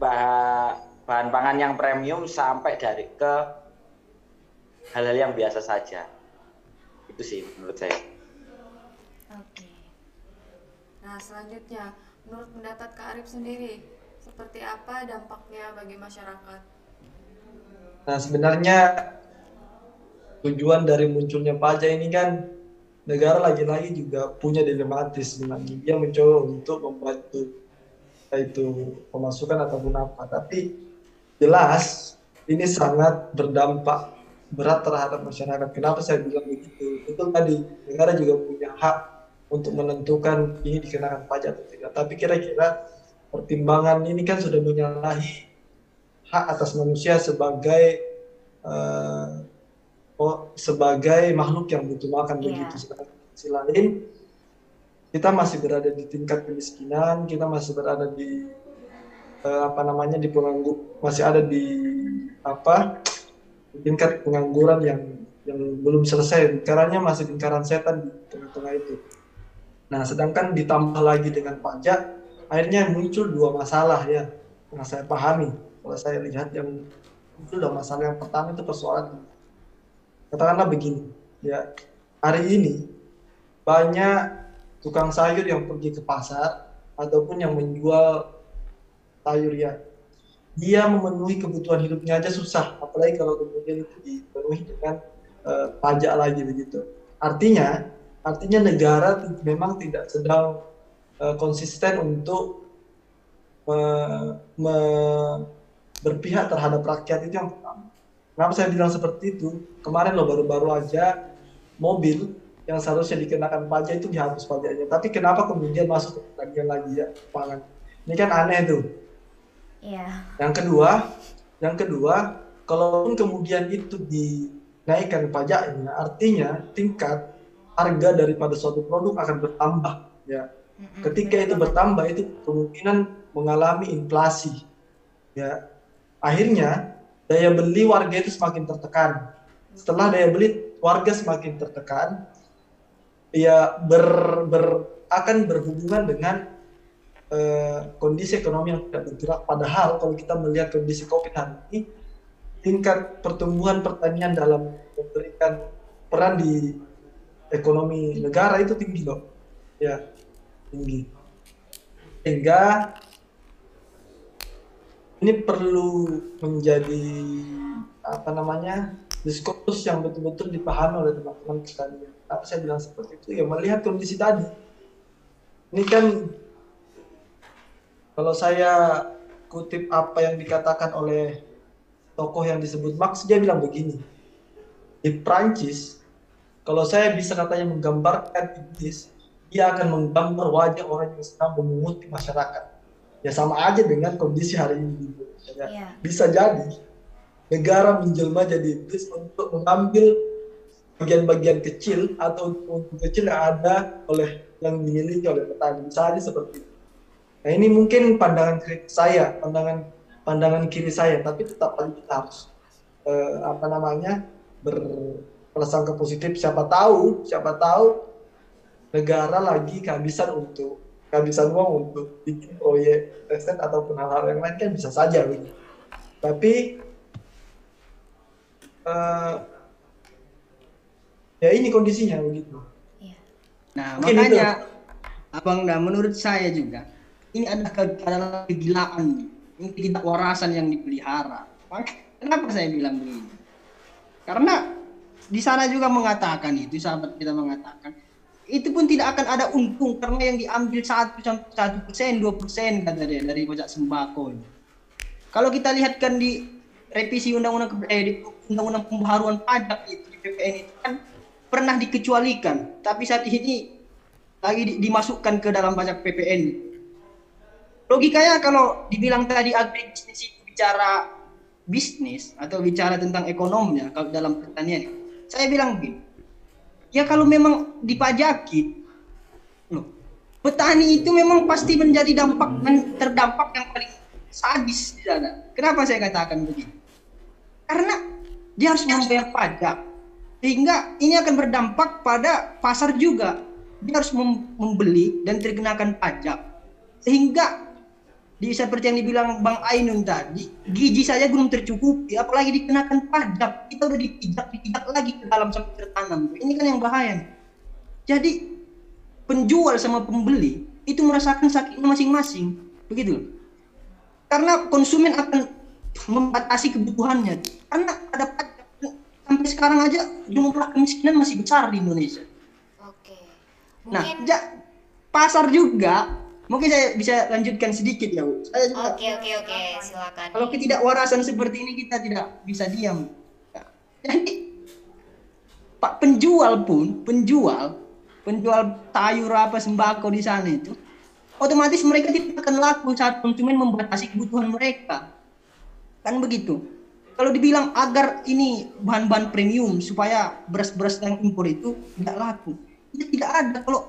bah bahan pangan yang premium sampai dari ke hal-hal yang biasa saja. Itu sih menurut saya. Oke. Nah, selanjutnya, menurut pendapat Kak Arif sendiri, seperti apa dampaknya bagi masyarakat? Nah sebenarnya tujuan dari munculnya pajak ini kan negara lagi-lagi juga punya dilematis sebenarnya dia mencoba untuk membantu itu pemasukan ataupun apa tapi jelas ini sangat berdampak berat terhadap masyarakat kenapa saya bilang begitu itu tadi negara juga punya hak untuk menentukan ini dikenakan pajak atau tidak tapi kira-kira pertimbangan ini kan sudah menyalahi hak atas manusia sebagai uh, oh, sebagai makhluk yang butuh makan yeah. begitu. Sisi lain kita masih berada di tingkat kemiskinan, kita masih berada di uh, apa namanya di penganggur masih ada di apa tingkat pengangguran yang yang belum selesai, lingkarannya masih lingkaran setan di tengah-tengah itu. Nah, sedangkan ditambah lagi dengan pajak, akhirnya muncul dua masalah ya. Yang saya pahami kalau saya lihat yang itu udah masalah. Yang pertama itu persoalan katakanlah begini ya. Hari ini banyak tukang sayur yang pergi ke pasar ataupun yang menjual sayur ya dia memenuhi kebutuhan hidupnya aja susah apalagi kalau kemudian itu dipenuhi dengan uh, pajak lagi begitu artinya artinya negara memang tidak sedang uh, konsisten untuk uh, me berpihak terhadap rakyat itu yang pertama. Kenapa saya bilang seperti itu? Kemarin loh baru-baru aja mobil yang seharusnya dikenakan pajak itu dihapus pajaknya. Tapi kenapa kemudian masuk ke lagi ya pangan? Ini kan aneh tuh. Iya. Yang kedua, yang kedua, kalaupun kemudian itu dinaikkan pajaknya, artinya tingkat harga daripada suatu produk akan bertambah. Ya, ketika itu bertambah itu kemungkinan mengalami inflasi. Ya, akhirnya daya beli warga itu semakin tertekan. Setelah daya beli warga semakin tertekan, ya ber, ber akan berhubungan dengan uh, kondisi ekonomi yang tidak bergerak. Padahal kalau kita melihat kondisi COVID hari ini, tingkat pertumbuhan pertanian dalam memberikan peran di ekonomi negara itu tinggi loh, ya tinggi. Sehingga ini perlu menjadi apa namanya diskursus yang betul-betul dipahami oleh teman-teman sekalian. Tapi saya bilang seperti itu ya melihat kondisi tadi. Ini kan kalau saya kutip apa yang dikatakan oleh tokoh yang disebut Marx dia bilang begini. Di Prancis kalau saya bisa katanya menggambarkan iblis, dia akan menggambar wajah orang yang sedang memunguti masyarakat ya sama aja dengan kondisi hari ini Indonesia. Ya. Yeah. Bisa jadi negara menjelma jadi iblis untuk mengambil bagian-bagian kecil atau untuk kecil yang ada oleh yang dimiliki oleh petani. Bisa aja seperti itu. Nah ini mungkin pandangan saya, pandangan pandangan kiri saya, tapi tetap kita harus eh, apa namanya berprasangka positif. Siapa tahu, siapa tahu negara lagi kehabisan untuk kehabisan uang untuk bikin proyek riset ataupun hal-hal yang lain kan bisa saja gitu. Tapi uh, ya ini kondisinya begitu. Iya. Nah, Mungkin makanya Abang Dan menurut saya juga ini adalah kegilaan, ini ketidakwarasan yang dipelihara. Kenapa saya bilang begini? Karena di sana juga mengatakan itu sahabat kita mengatakan itu pun tidak akan ada untung karena yang diambil satu satu persen dua persen kata dia dari pajak sembako. Kalau kita lihatkan di revisi undang-undang eh, di undang-undang pembaharuan pajak itu di PPN itu kan pernah dikecualikan, tapi saat ini lagi di- dimasukkan ke dalam pajak PPN. Logikanya kalau dibilang tadi agribisnis itu bicara bisnis atau bicara tentang ekonominya kalau dalam pertanian, saya bilang begini, ya kalau memang dipajaki, loh, petani itu memang pasti menjadi dampak terdampak yang paling sadis di sana. Kenapa saya katakan begitu? Karena dia harus membayar pajak, sehingga ini akan berdampak pada pasar juga. Dia harus mem- membeli dan terkenakan pajak, sehingga di seperti yang dibilang Bang Ainun tadi, gizi saja belum tercukupi, apalagi dikenakan pajak. Kita udah dipijak, dipijak lagi ke dalam sampai tertanam. Ini kan yang bahaya. Jadi penjual sama pembeli itu merasakan sakitnya masing-masing, begitu. Karena konsumen akan membatasi kebutuhannya. Karena ada pajak sampai sekarang aja jumlah kemiskinan masih besar di Indonesia. Oke. Nah, Mungkin ja- pasar juga mungkin saya bisa lanjutkan sedikit ya, Bu. Oke oke oke, silakan. kalau ketidakwarasan seperti ini kita tidak bisa diam. Nah, Jadi Pak penjual pun, penjual, penjual sayur apa sembako di sana itu, otomatis mereka tidak akan laku saat konsumen membatasi kebutuhan mereka. Kan begitu. Kalau dibilang agar ini bahan-bahan premium supaya beras-beras yang impor itu tidak laku, ya tidak ada. Kalau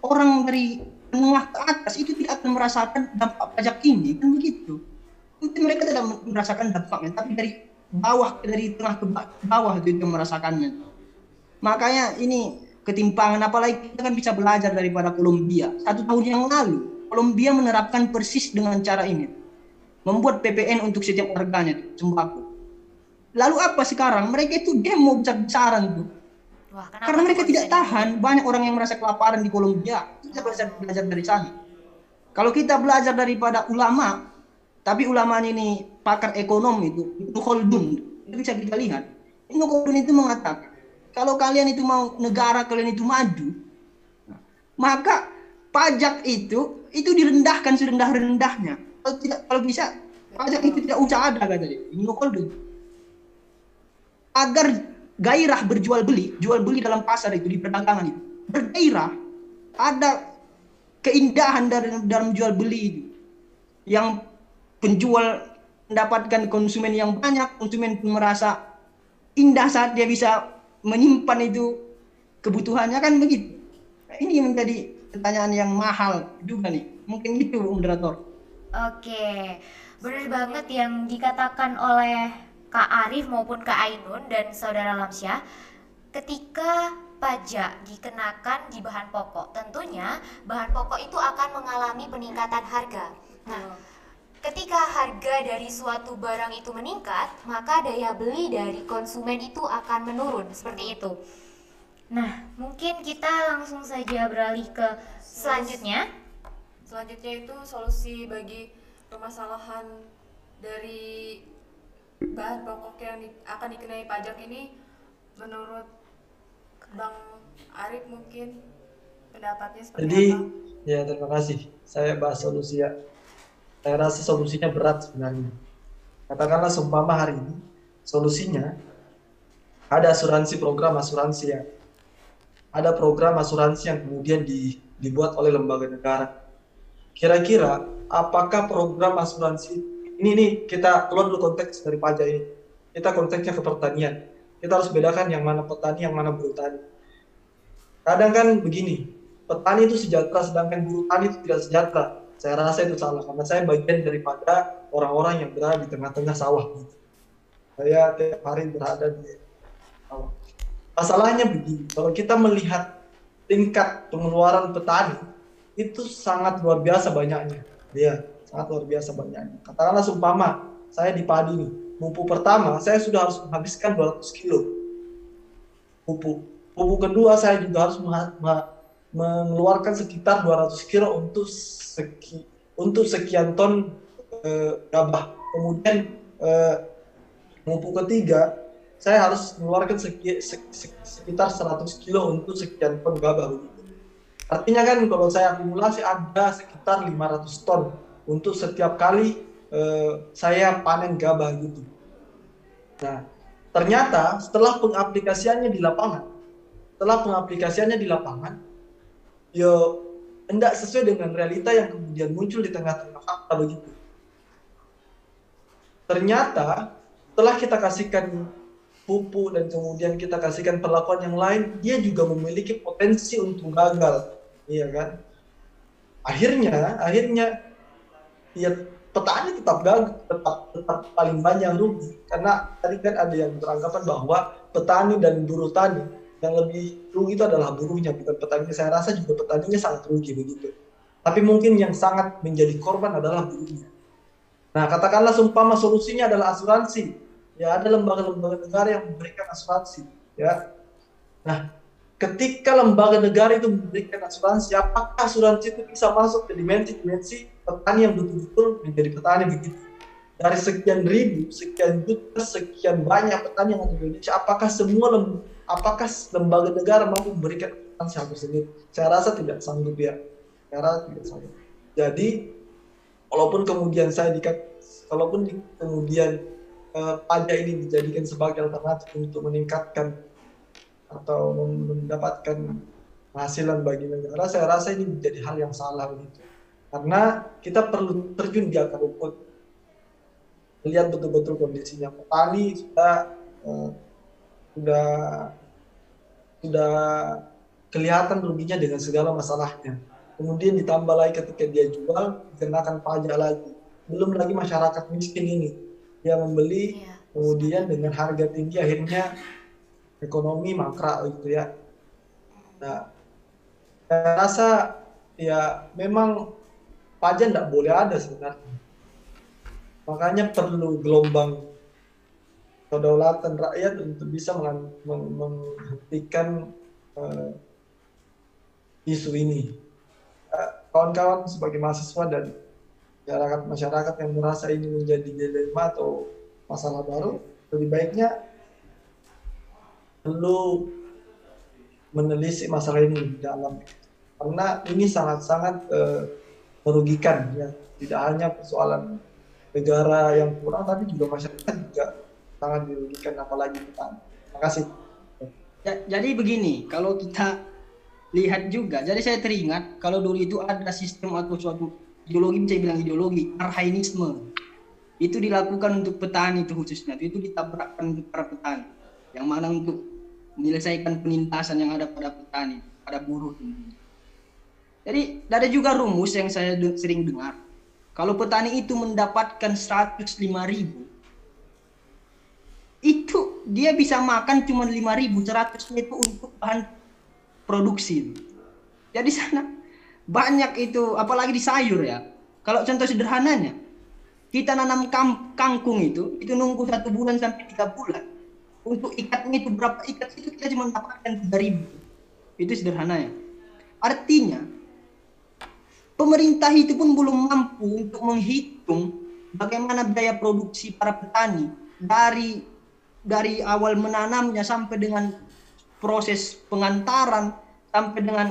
orang dari menengah ke atas itu tidak akan merasakan dampak pajak ini, kan begitu. Mungkin mereka tidak merasakan dampaknya tapi dari bawah dari tengah ke ba- bawah itu yang merasakannya. Makanya ini ketimpangan apalagi kita kan bisa belajar daripada Kolombia. Satu tahun yang lalu Kolombia menerapkan persis dengan cara ini. Membuat PPN untuk setiap warganya sembako. Lalu apa sekarang? Mereka itu demo besar-besaran tuh Wah, karena mereka tidak tahan. banyak orang yang merasa kelaparan di Kolombia. Kita belajar belajar dari sana. Kalau kita belajar daripada ulama tapi ulamanya ini pakar ekonom itu itu Khaldun itu bisa kita lihat. Ibnu Khaldun itu mengatakan kalau kalian itu mau negara kalian itu maju maka pajak itu itu direndahkan serendah-rendahnya. Kalau tidak kalau bisa pajak itu tidak usah ada kata dia. Ibnu Khaldun. Agar gairah berjual beli, jual beli dalam pasar itu di perdagangan itu bergairah, ada keindahan dari dalam jual beli itu, yang penjual mendapatkan konsumen yang banyak, konsumen pun merasa indah saat dia bisa menyimpan itu kebutuhannya kan begitu. Nah, ini menjadi pertanyaan yang mahal juga nih, mungkin gitu moderator. Oke, benar banget yang dikatakan oleh Kak Arif maupun Kak Ainun dan Saudara Lamsyah. Ketika pajak dikenakan di bahan pokok, tentunya bahan pokok itu akan mengalami peningkatan harga. Nah, ketika harga dari suatu barang itu meningkat, maka daya beli dari konsumen itu akan menurun, seperti itu. Nah, mungkin kita langsung saja beralih ke selanjutnya. Selanjutnya itu solusi bagi permasalahan dari bahan pokok yang di- akan dikenai pajak ini menurut Bang Arif mungkin pendapatnya seperti Jadi apa? ya terima kasih. Saya bahas solusi ya. Saya rasa solusinya berat sebenarnya. Katakanlah seumpama hari ini solusinya ada asuransi program asuransi ya. Ada program asuransi yang kemudian di- dibuat oleh lembaga negara. Kira-kira apakah program asuransi ini nih kita keluar dulu konteks dari pajak ini. Kita konteksnya ke pertanian. Kita harus bedakan yang mana petani, yang mana buruh tani. Kadang kan begini, petani itu sejahtera sedangkan buruh tani itu tidak sejahtera. Saya rasa itu salah karena saya bagian daripada orang-orang yang berada di tengah-tengah sawah. Saya tiap hari berada di sawah. Masalahnya begini, kalau kita melihat tingkat pengeluaran petani itu sangat luar biasa banyaknya. Dia sangat luar biasa banyaknya. Katakanlah seumpama saya di padi nih, pupuk pertama saya sudah harus menghabiskan 200 kilo pupuk. Pupuk kedua saya juga harus mengeluarkan sekitar 200 kilo untuk seki, untuk sekian ton eh, gabah. Kemudian eh, pupuk ketiga saya harus mengeluarkan seki- sek- sek- sekitar 100 kilo untuk sekian ton gabah. Artinya kan kalau saya akumulasi ada sekitar 500 ton untuk setiap kali eh, saya panen gabah gitu. Nah, ternyata setelah pengaplikasiannya di lapangan, setelah pengaplikasiannya di lapangan, yo tidak sesuai dengan realita yang kemudian muncul di tengah-tengah fakta begitu. Ternyata setelah kita kasihkan pupuk dan kemudian kita kasihkan perlakuan yang lain, dia juga memiliki potensi untuk gagal, iya kan? Akhirnya, akhirnya ya petani tetap gagal, tetap tetap paling banyak rugi karena tadi kan ada yang beranggapan bahwa petani dan buruh tani yang lebih rugi itu adalah buruhnya bukan petani. Saya rasa juga petaninya sangat rugi begitu. tapi mungkin yang sangat menjadi korban adalah buruhnya. Nah, katakanlah seumpama solusinya adalah asuransi. Ya, ada lembaga-lembaga negara yang memberikan asuransi, ya. Nah, ketika lembaga negara itu memberikan asuransi, apakah asuransi itu bisa masuk ke dimensi-dimensi petani yang betul-betul menjadi petani begitu? Dari sekian ribu, sekian juta, sekian banyak petani yang ada di Indonesia, apakah semua lem, apakah lembaga negara mampu memberikan asuransi hal tersebut? Saya rasa tidak sanggup ya. Saya rasa tidak sanggup. Jadi, walaupun kemudian saya dikat, walaupun di, kemudian eh, ini dijadikan sebagai alternatif untuk meningkatkan atau mendapatkan penghasilan bagi negara, saya rasa ini menjadi hal yang salah begitu. Karena kita perlu terjun di akar rumput, lihat betul-betul kondisinya. Petani sudah eh, sudah sudah kelihatan ruginya dengan segala masalahnya. Kemudian ditambah lagi ketika dia jual, dikenakan pajak lagi. Belum lagi masyarakat miskin ini, dia membeli, Iya. kemudian dengan harga tinggi akhirnya ekonomi mangkrak gitu ya. Nah, saya rasa ya memang pajak tidak boleh ada sebenarnya. Makanya perlu gelombang kedaulatan rakyat untuk bisa menghentikan eh, isu ini. Eh, Kawan-kawan sebagai mahasiswa dan masyarakat masyarakat yang merasa ini menjadi dilema atau masalah baru, lebih baiknya perlu menelisik masalah ini dalam karena ini sangat-sangat eh, merugikan ya tidak hanya persoalan negara yang kurang tapi juga masyarakat juga sangat dirugikan apalagi petani. Terima kasih. Ya, jadi begini, kalau kita lihat juga, jadi saya teringat kalau dulu itu ada sistem atau suatu ideologi, saya bilang ideologi, arhainisme. Itu dilakukan untuk petani itu khususnya, itu ditabrakkan untuk para petani. Yang mana untuk menyelesaikan penindasan yang ada pada petani, pada buruh. Jadi ada juga rumus yang saya sering dengar. Kalau petani itu mendapatkan 105 ribu, itu dia bisa makan cuma 5.000 100 itu untuk bahan produksi jadi sana banyak itu apalagi di sayur ya kalau contoh sederhananya kita nanam kangkung itu itu nunggu satu bulan sampai tiga bulan untuk ikatnya itu berapa ikat itu kita cuma dapatkan 3.000 itu sederhananya artinya pemerintah itu pun belum mampu untuk menghitung bagaimana biaya produksi para petani dari dari awal menanamnya sampai dengan proses pengantaran sampai dengan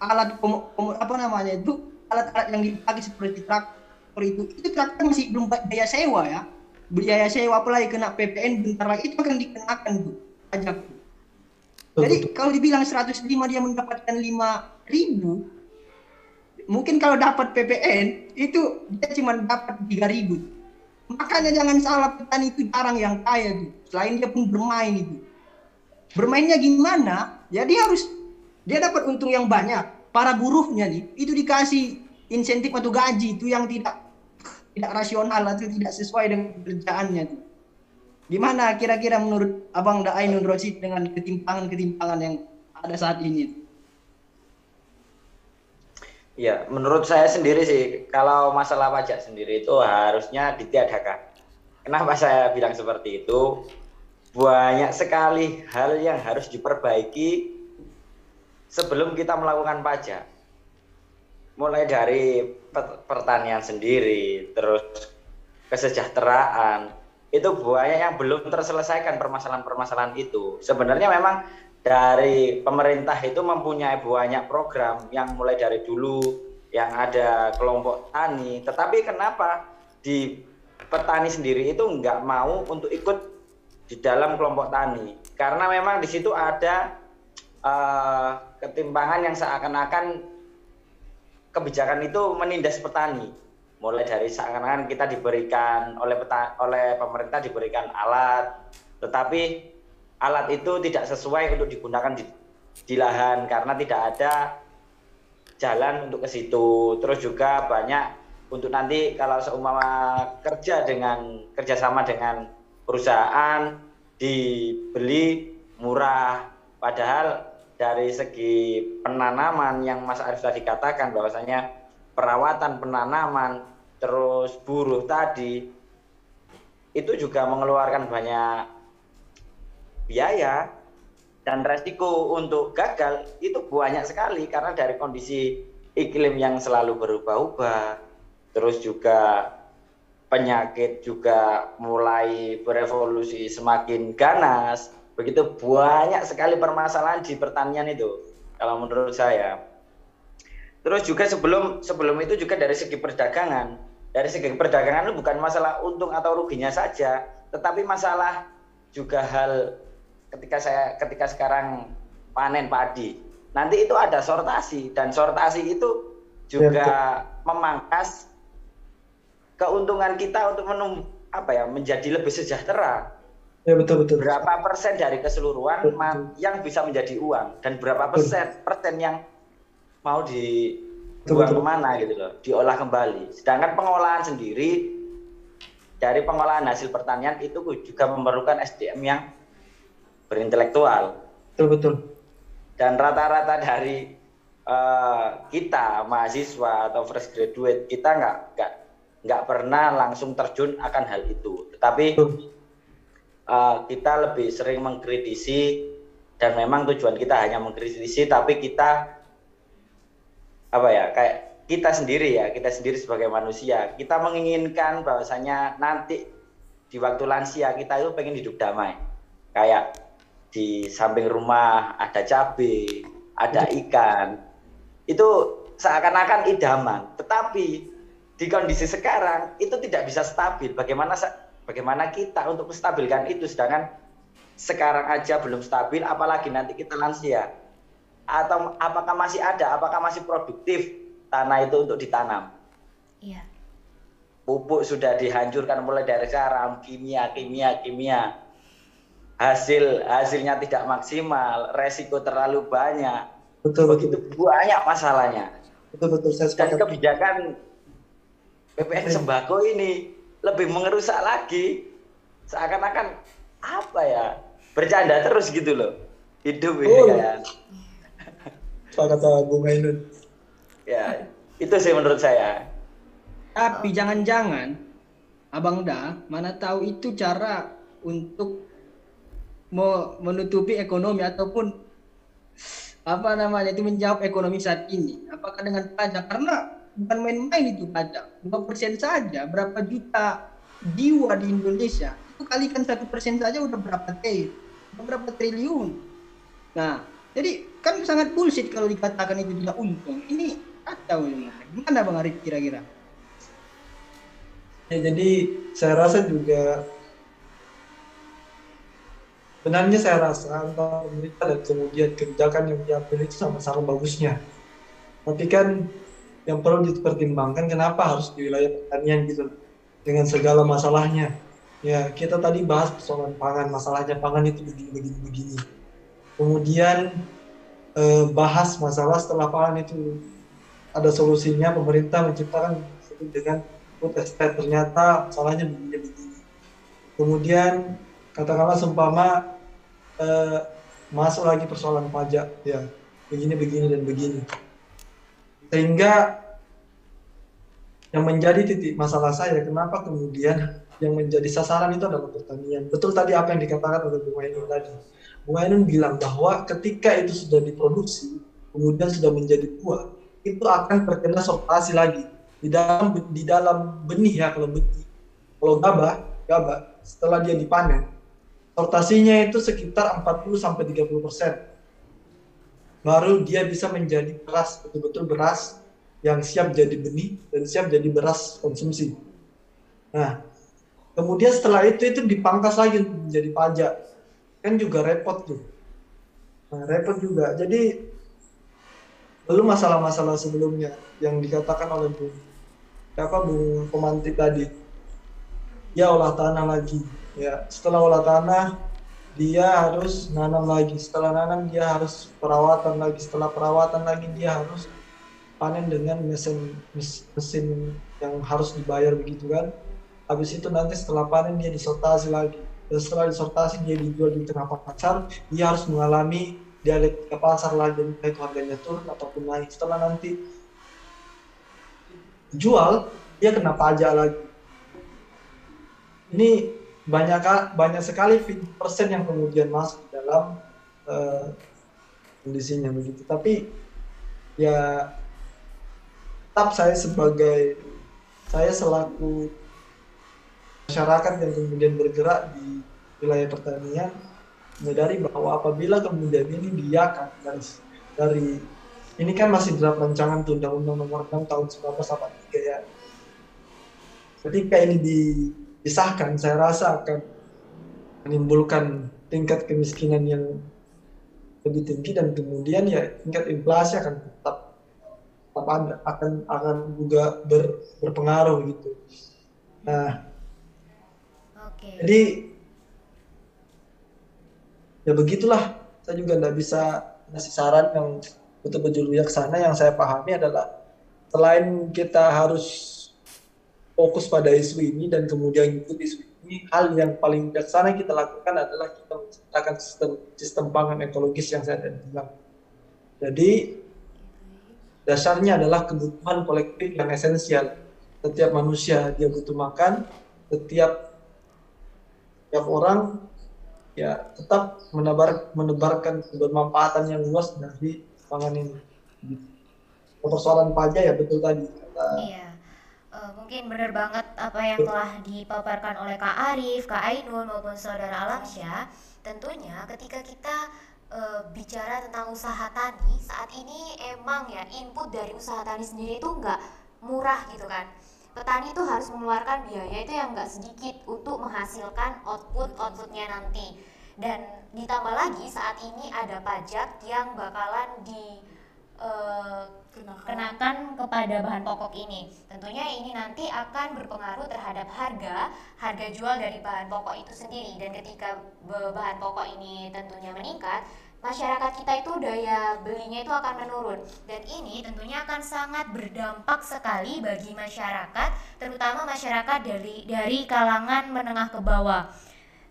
alat komo- komo- apa namanya itu alat-alat yang dipakai seperti traktor itu itu traktor masih belum biaya sewa ya biaya sewa apalagi kena PPN bentar lagi itu akan dikenakan tuh pajak. Jadi kalau dibilang 105 dia mendapatkan 5000 mungkin kalau dapat PPN itu dia cuma dapat 3000 makanya jangan salah petani itu jarang yang kaya tuh selain dia pun bermain itu bermainnya gimana? Ya dia harus dia dapat untung yang banyak. Para buruhnya nih itu dikasih insentif atau gaji itu yang tidak tidak rasional atau tidak sesuai dengan kerjaannya gimana kira-kira menurut abang Ainun Rosid dengan ketimpangan-ketimpangan yang ada saat ini Ya, menurut saya sendiri sih, kalau masalah pajak sendiri itu harusnya ditiadakan. Kenapa saya bilang seperti itu? Banyak sekali hal yang harus diperbaiki sebelum kita melakukan pajak. Mulai dari pertanian sendiri, terus kesejahteraan, itu banyak yang belum terselesaikan permasalahan-permasalahan itu. Sebenarnya memang dari pemerintah itu mempunyai banyak program yang mulai dari dulu yang ada kelompok tani, tetapi kenapa di petani sendiri itu nggak mau untuk ikut di dalam kelompok tani? Karena memang di situ ada eh, ketimpangan yang seakan-akan kebijakan itu menindas petani. Mulai dari seakan-akan kita diberikan oleh peta, oleh pemerintah diberikan alat, tetapi alat itu tidak sesuai untuk digunakan di, di lahan karena tidak ada jalan untuk ke situ. Terus juga banyak untuk nanti kalau seumpama kerja dengan kerjasama dengan perusahaan dibeli murah, padahal dari segi penanaman yang Mas Arif tadi katakan bahwasanya perawatan penanaman terus buruh tadi itu juga mengeluarkan banyak biaya dan resiko untuk gagal itu banyak sekali karena dari kondisi iklim yang selalu berubah-ubah terus juga penyakit juga mulai berevolusi semakin ganas begitu banyak sekali permasalahan di pertanian itu kalau menurut saya. Terus juga sebelum sebelum itu juga dari segi perdagangan. Dari segi perdagangan itu bukan masalah untung atau ruginya saja tetapi masalah juga hal ketika saya ketika sekarang panen padi. Nanti itu ada sortasi dan sortasi itu juga ya, memangkas keuntungan kita untuk menum apa ya menjadi lebih sejahtera ya betul betul berapa persen dari keseluruhan betul. yang bisa menjadi uang dan berapa persen persen yang mau di buang ke mana gitu loh diolah kembali sedangkan pengolahan sendiri dari pengolahan hasil pertanian itu juga memerlukan SDM yang berintelektual. Betul betul. Dan rata-rata dari uh, kita mahasiswa atau fresh graduate kita nggak nggak nggak pernah langsung terjun akan hal itu. Tetapi uh, kita lebih sering mengkritisi dan memang tujuan kita hanya mengkritisi, tapi kita apa ya kayak kita sendiri ya kita sendiri sebagai manusia kita menginginkan bahwasanya nanti di waktu lansia kita itu pengen hidup damai kayak di samping rumah ada cabai, ada ikan. Itu seakan-akan idaman. Tetapi di kondisi sekarang itu tidak bisa stabil. Bagaimana bagaimana kita untuk menstabilkan itu sedangkan sekarang aja belum stabil apalagi nanti kita lansia. Atau apakah masih ada, apakah masih produktif tanah itu untuk ditanam? Iya. Pupuk sudah dihancurkan mulai dari sekarang, kimia, kimia, kimia hasil hasilnya tidak maksimal, resiko terlalu banyak. Betul, begitu betul. banyak masalahnya. Betul betul saya sepakat. Dan kebijakan PPN sembako ini lebih mengerusak lagi. Seakan-akan apa ya? Bercanda terus gitu loh. Hidup ini oh. kayak. Apa kata Bung Ainun? Ya, itu sih menurut saya. Tapi jangan-jangan Abang Da mana tahu itu cara untuk mau menutupi ekonomi ataupun apa namanya itu menjawab ekonomi saat ini apakah dengan pajak karena bukan main-main itu pajak dua persen saja berapa juta jiwa di Indonesia itu kalikan satu persen saja udah berapa t berapa triliun. Nah jadi kan sangat bullshit kalau dikatakan itu tidak untung. Ini kacau ini gimana bang Arif kira-kira? Ya jadi saya rasa juga Sebenarnya saya rasa antara pemerintah dan kemudian kebijakan yang diambil itu sama-sama bagusnya. Tapi kan yang perlu dipertimbangkan kenapa harus di wilayah pertanian gitu dengan segala masalahnya. Ya kita tadi bahas persoalan pangan, masalahnya pangan itu begini begini begini. Kemudian eh, bahas masalah setelah pangan itu ada solusinya pemerintah menciptakan dengan food estate ternyata masalahnya begini begini. Kemudian katakanlah seumpama uh, masuk lagi persoalan pajak ya begini begini dan begini sehingga yang menjadi titik masalah saya kenapa kemudian yang menjadi sasaran itu adalah pertanian. Betul tadi apa yang dikatakan oleh Bu Ainun tadi. Bu Ainun bilang bahwa ketika itu sudah diproduksi kemudian sudah menjadi buah itu akan terkena sortasi lagi. Di dalam di dalam benih ya kalau benih. Kalau gabah gabah setelah dia dipanen rotasinya itu sekitar 40 sampai 30 persen. Baru dia bisa menjadi beras, betul-betul beras yang siap jadi benih dan siap jadi beras konsumsi. Nah, kemudian setelah itu itu dipangkas lagi menjadi pajak. Kan juga repot tuh. Nah, repot juga. Jadi belum masalah-masalah sebelumnya yang dikatakan oleh Bu siapa Bu Pemantik tadi. Ya olah tanah lagi ya setelah olah tanah dia harus nanam lagi. Setelah nanam dia harus perawatan lagi. Setelah perawatan lagi dia harus panen dengan mesin mesin yang harus dibayar begitu kan? Habis itu nanti setelah panen dia disortasi lagi. Dan setelah disortasi dia dijual di tengah pasar. Dia harus mengalami dialektika pasar lagi itu harganya turun ataupun naik. Setelah nanti jual dia kena pajak lagi. Ini banyak banyak sekali persen yang kemudian masuk dalam eh, kondisinya begitu. Tapi ya tetap saya sebagai saya selaku masyarakat yang kemudian bergerak di wilayah pertanian menyadari bahwa apabila kemudian ini diakan dari dari ini kan masih dalam rancangan tuh undang-undang nomor 6 tahun 1983 ya. Ketika ini di- disahkan saya rasa akan menimbulkan tingkat kemiskinan yang lebih tinggi dan kemudian ya tingkat inflasi akan tetap tetap ada akan akan juga ber- berpengaruh gitu. Nah Oke. jadi ya begitulah. Saya juga tidak bisa ngasih saran yang betul-betul bijaksana yang saya pahami adalah selain kita harus fokus pada isu ini dan kemudian ikut isu ini hal yang paling bijaksana kita lakukan adalah kita menciptakan sistem sistem pangan ekologis yang saya tadi bilang jadi dasarnya adalah kebutuhan kolektif yang esensial setiap manusia dia butuh makan setiap setiap orang ya tetap menebar menebarkan kebermanfaatan yang luas dari pangan ini. Persoalan pajak ya betul tadi kata Iya. Mungkin benar banget apa yang telah dipaparkan oleh Kak Arif, Kak Ainun maupun Saudara Alamsyah. Tentunya ketika kita eh, bicara tentang usaha tani saat ini emang ya input dari usaha tani sendiri itu nggak murah gitu kan. Petani itu harus mengeluarkan biaya itu yang nggak sedikit untuk menghasilkan output outputnya nanti. Dan ditambah lagi saat ini ada pajak yang bakalan di eh, Kenakan. kenakan kepada bahan pokok ini. Tentunya ini nanti akan berpengaruh terhadap harga harga jual dari bahan pokok itu sendiri dan ketika bahan pokok ini tentunya meningkat, masyarakat kita itu daya belinya itu akan menurun dan ini tentunya akan sangat berdampak sekali bagi masyarakat, terutama masyarakat dari dari kalangan menengah ke bawah.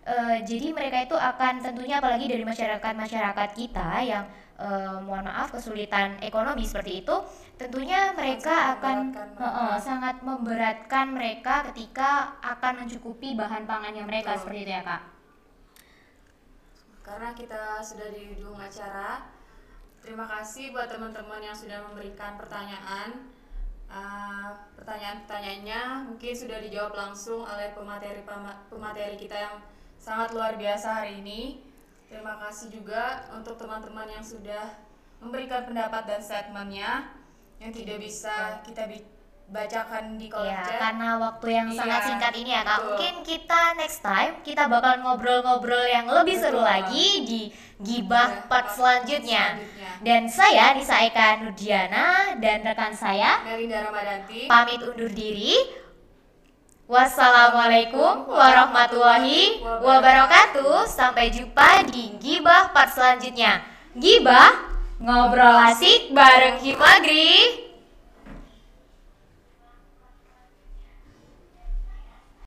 Eh, jadi mereka itu akan tentunya apalagi dari masyarakat masyarakat kita yang eh, mohon maaf kesulitan ekonomi seperti itu tentunya mereka akan eh, mereka. sangat memberatkan mereka ketika akan mencukupi bahan pangannya mereka Betul. seperti itu ya kak Karena kita sudah di ujung acara, terima kasih buat teman-teman yang sudah memberikan pertanyaan. Uh, pertanyaan-pertanyaannya mungkin sudah dijawab langsung oleh pemateri pemateri kita yang sangat luar biasa hari ini. Terima kasih juga untuk teman-teman yang sudah memberikan pendapat dan statementnya yang tidak bisa kita bacakan di kolom ya chat. karena waktu yang Iya, sangat singkat ini ya kak betul. mungkin kita next time kita bakal ngobrol-ngobrol yang lebih seru Betul. lagi di gibah part part selanjutnya selanjutnya. dan saya Nisa Eka Nurdiana dan rekan saya Melinda Ramadanti. pamit undur diri. Wassalamualaikum warahmatullahi wabarakatuh. Sampai jumpa di Gibah part selanjutnya. Gibah ngobrol asik bareng Himagri.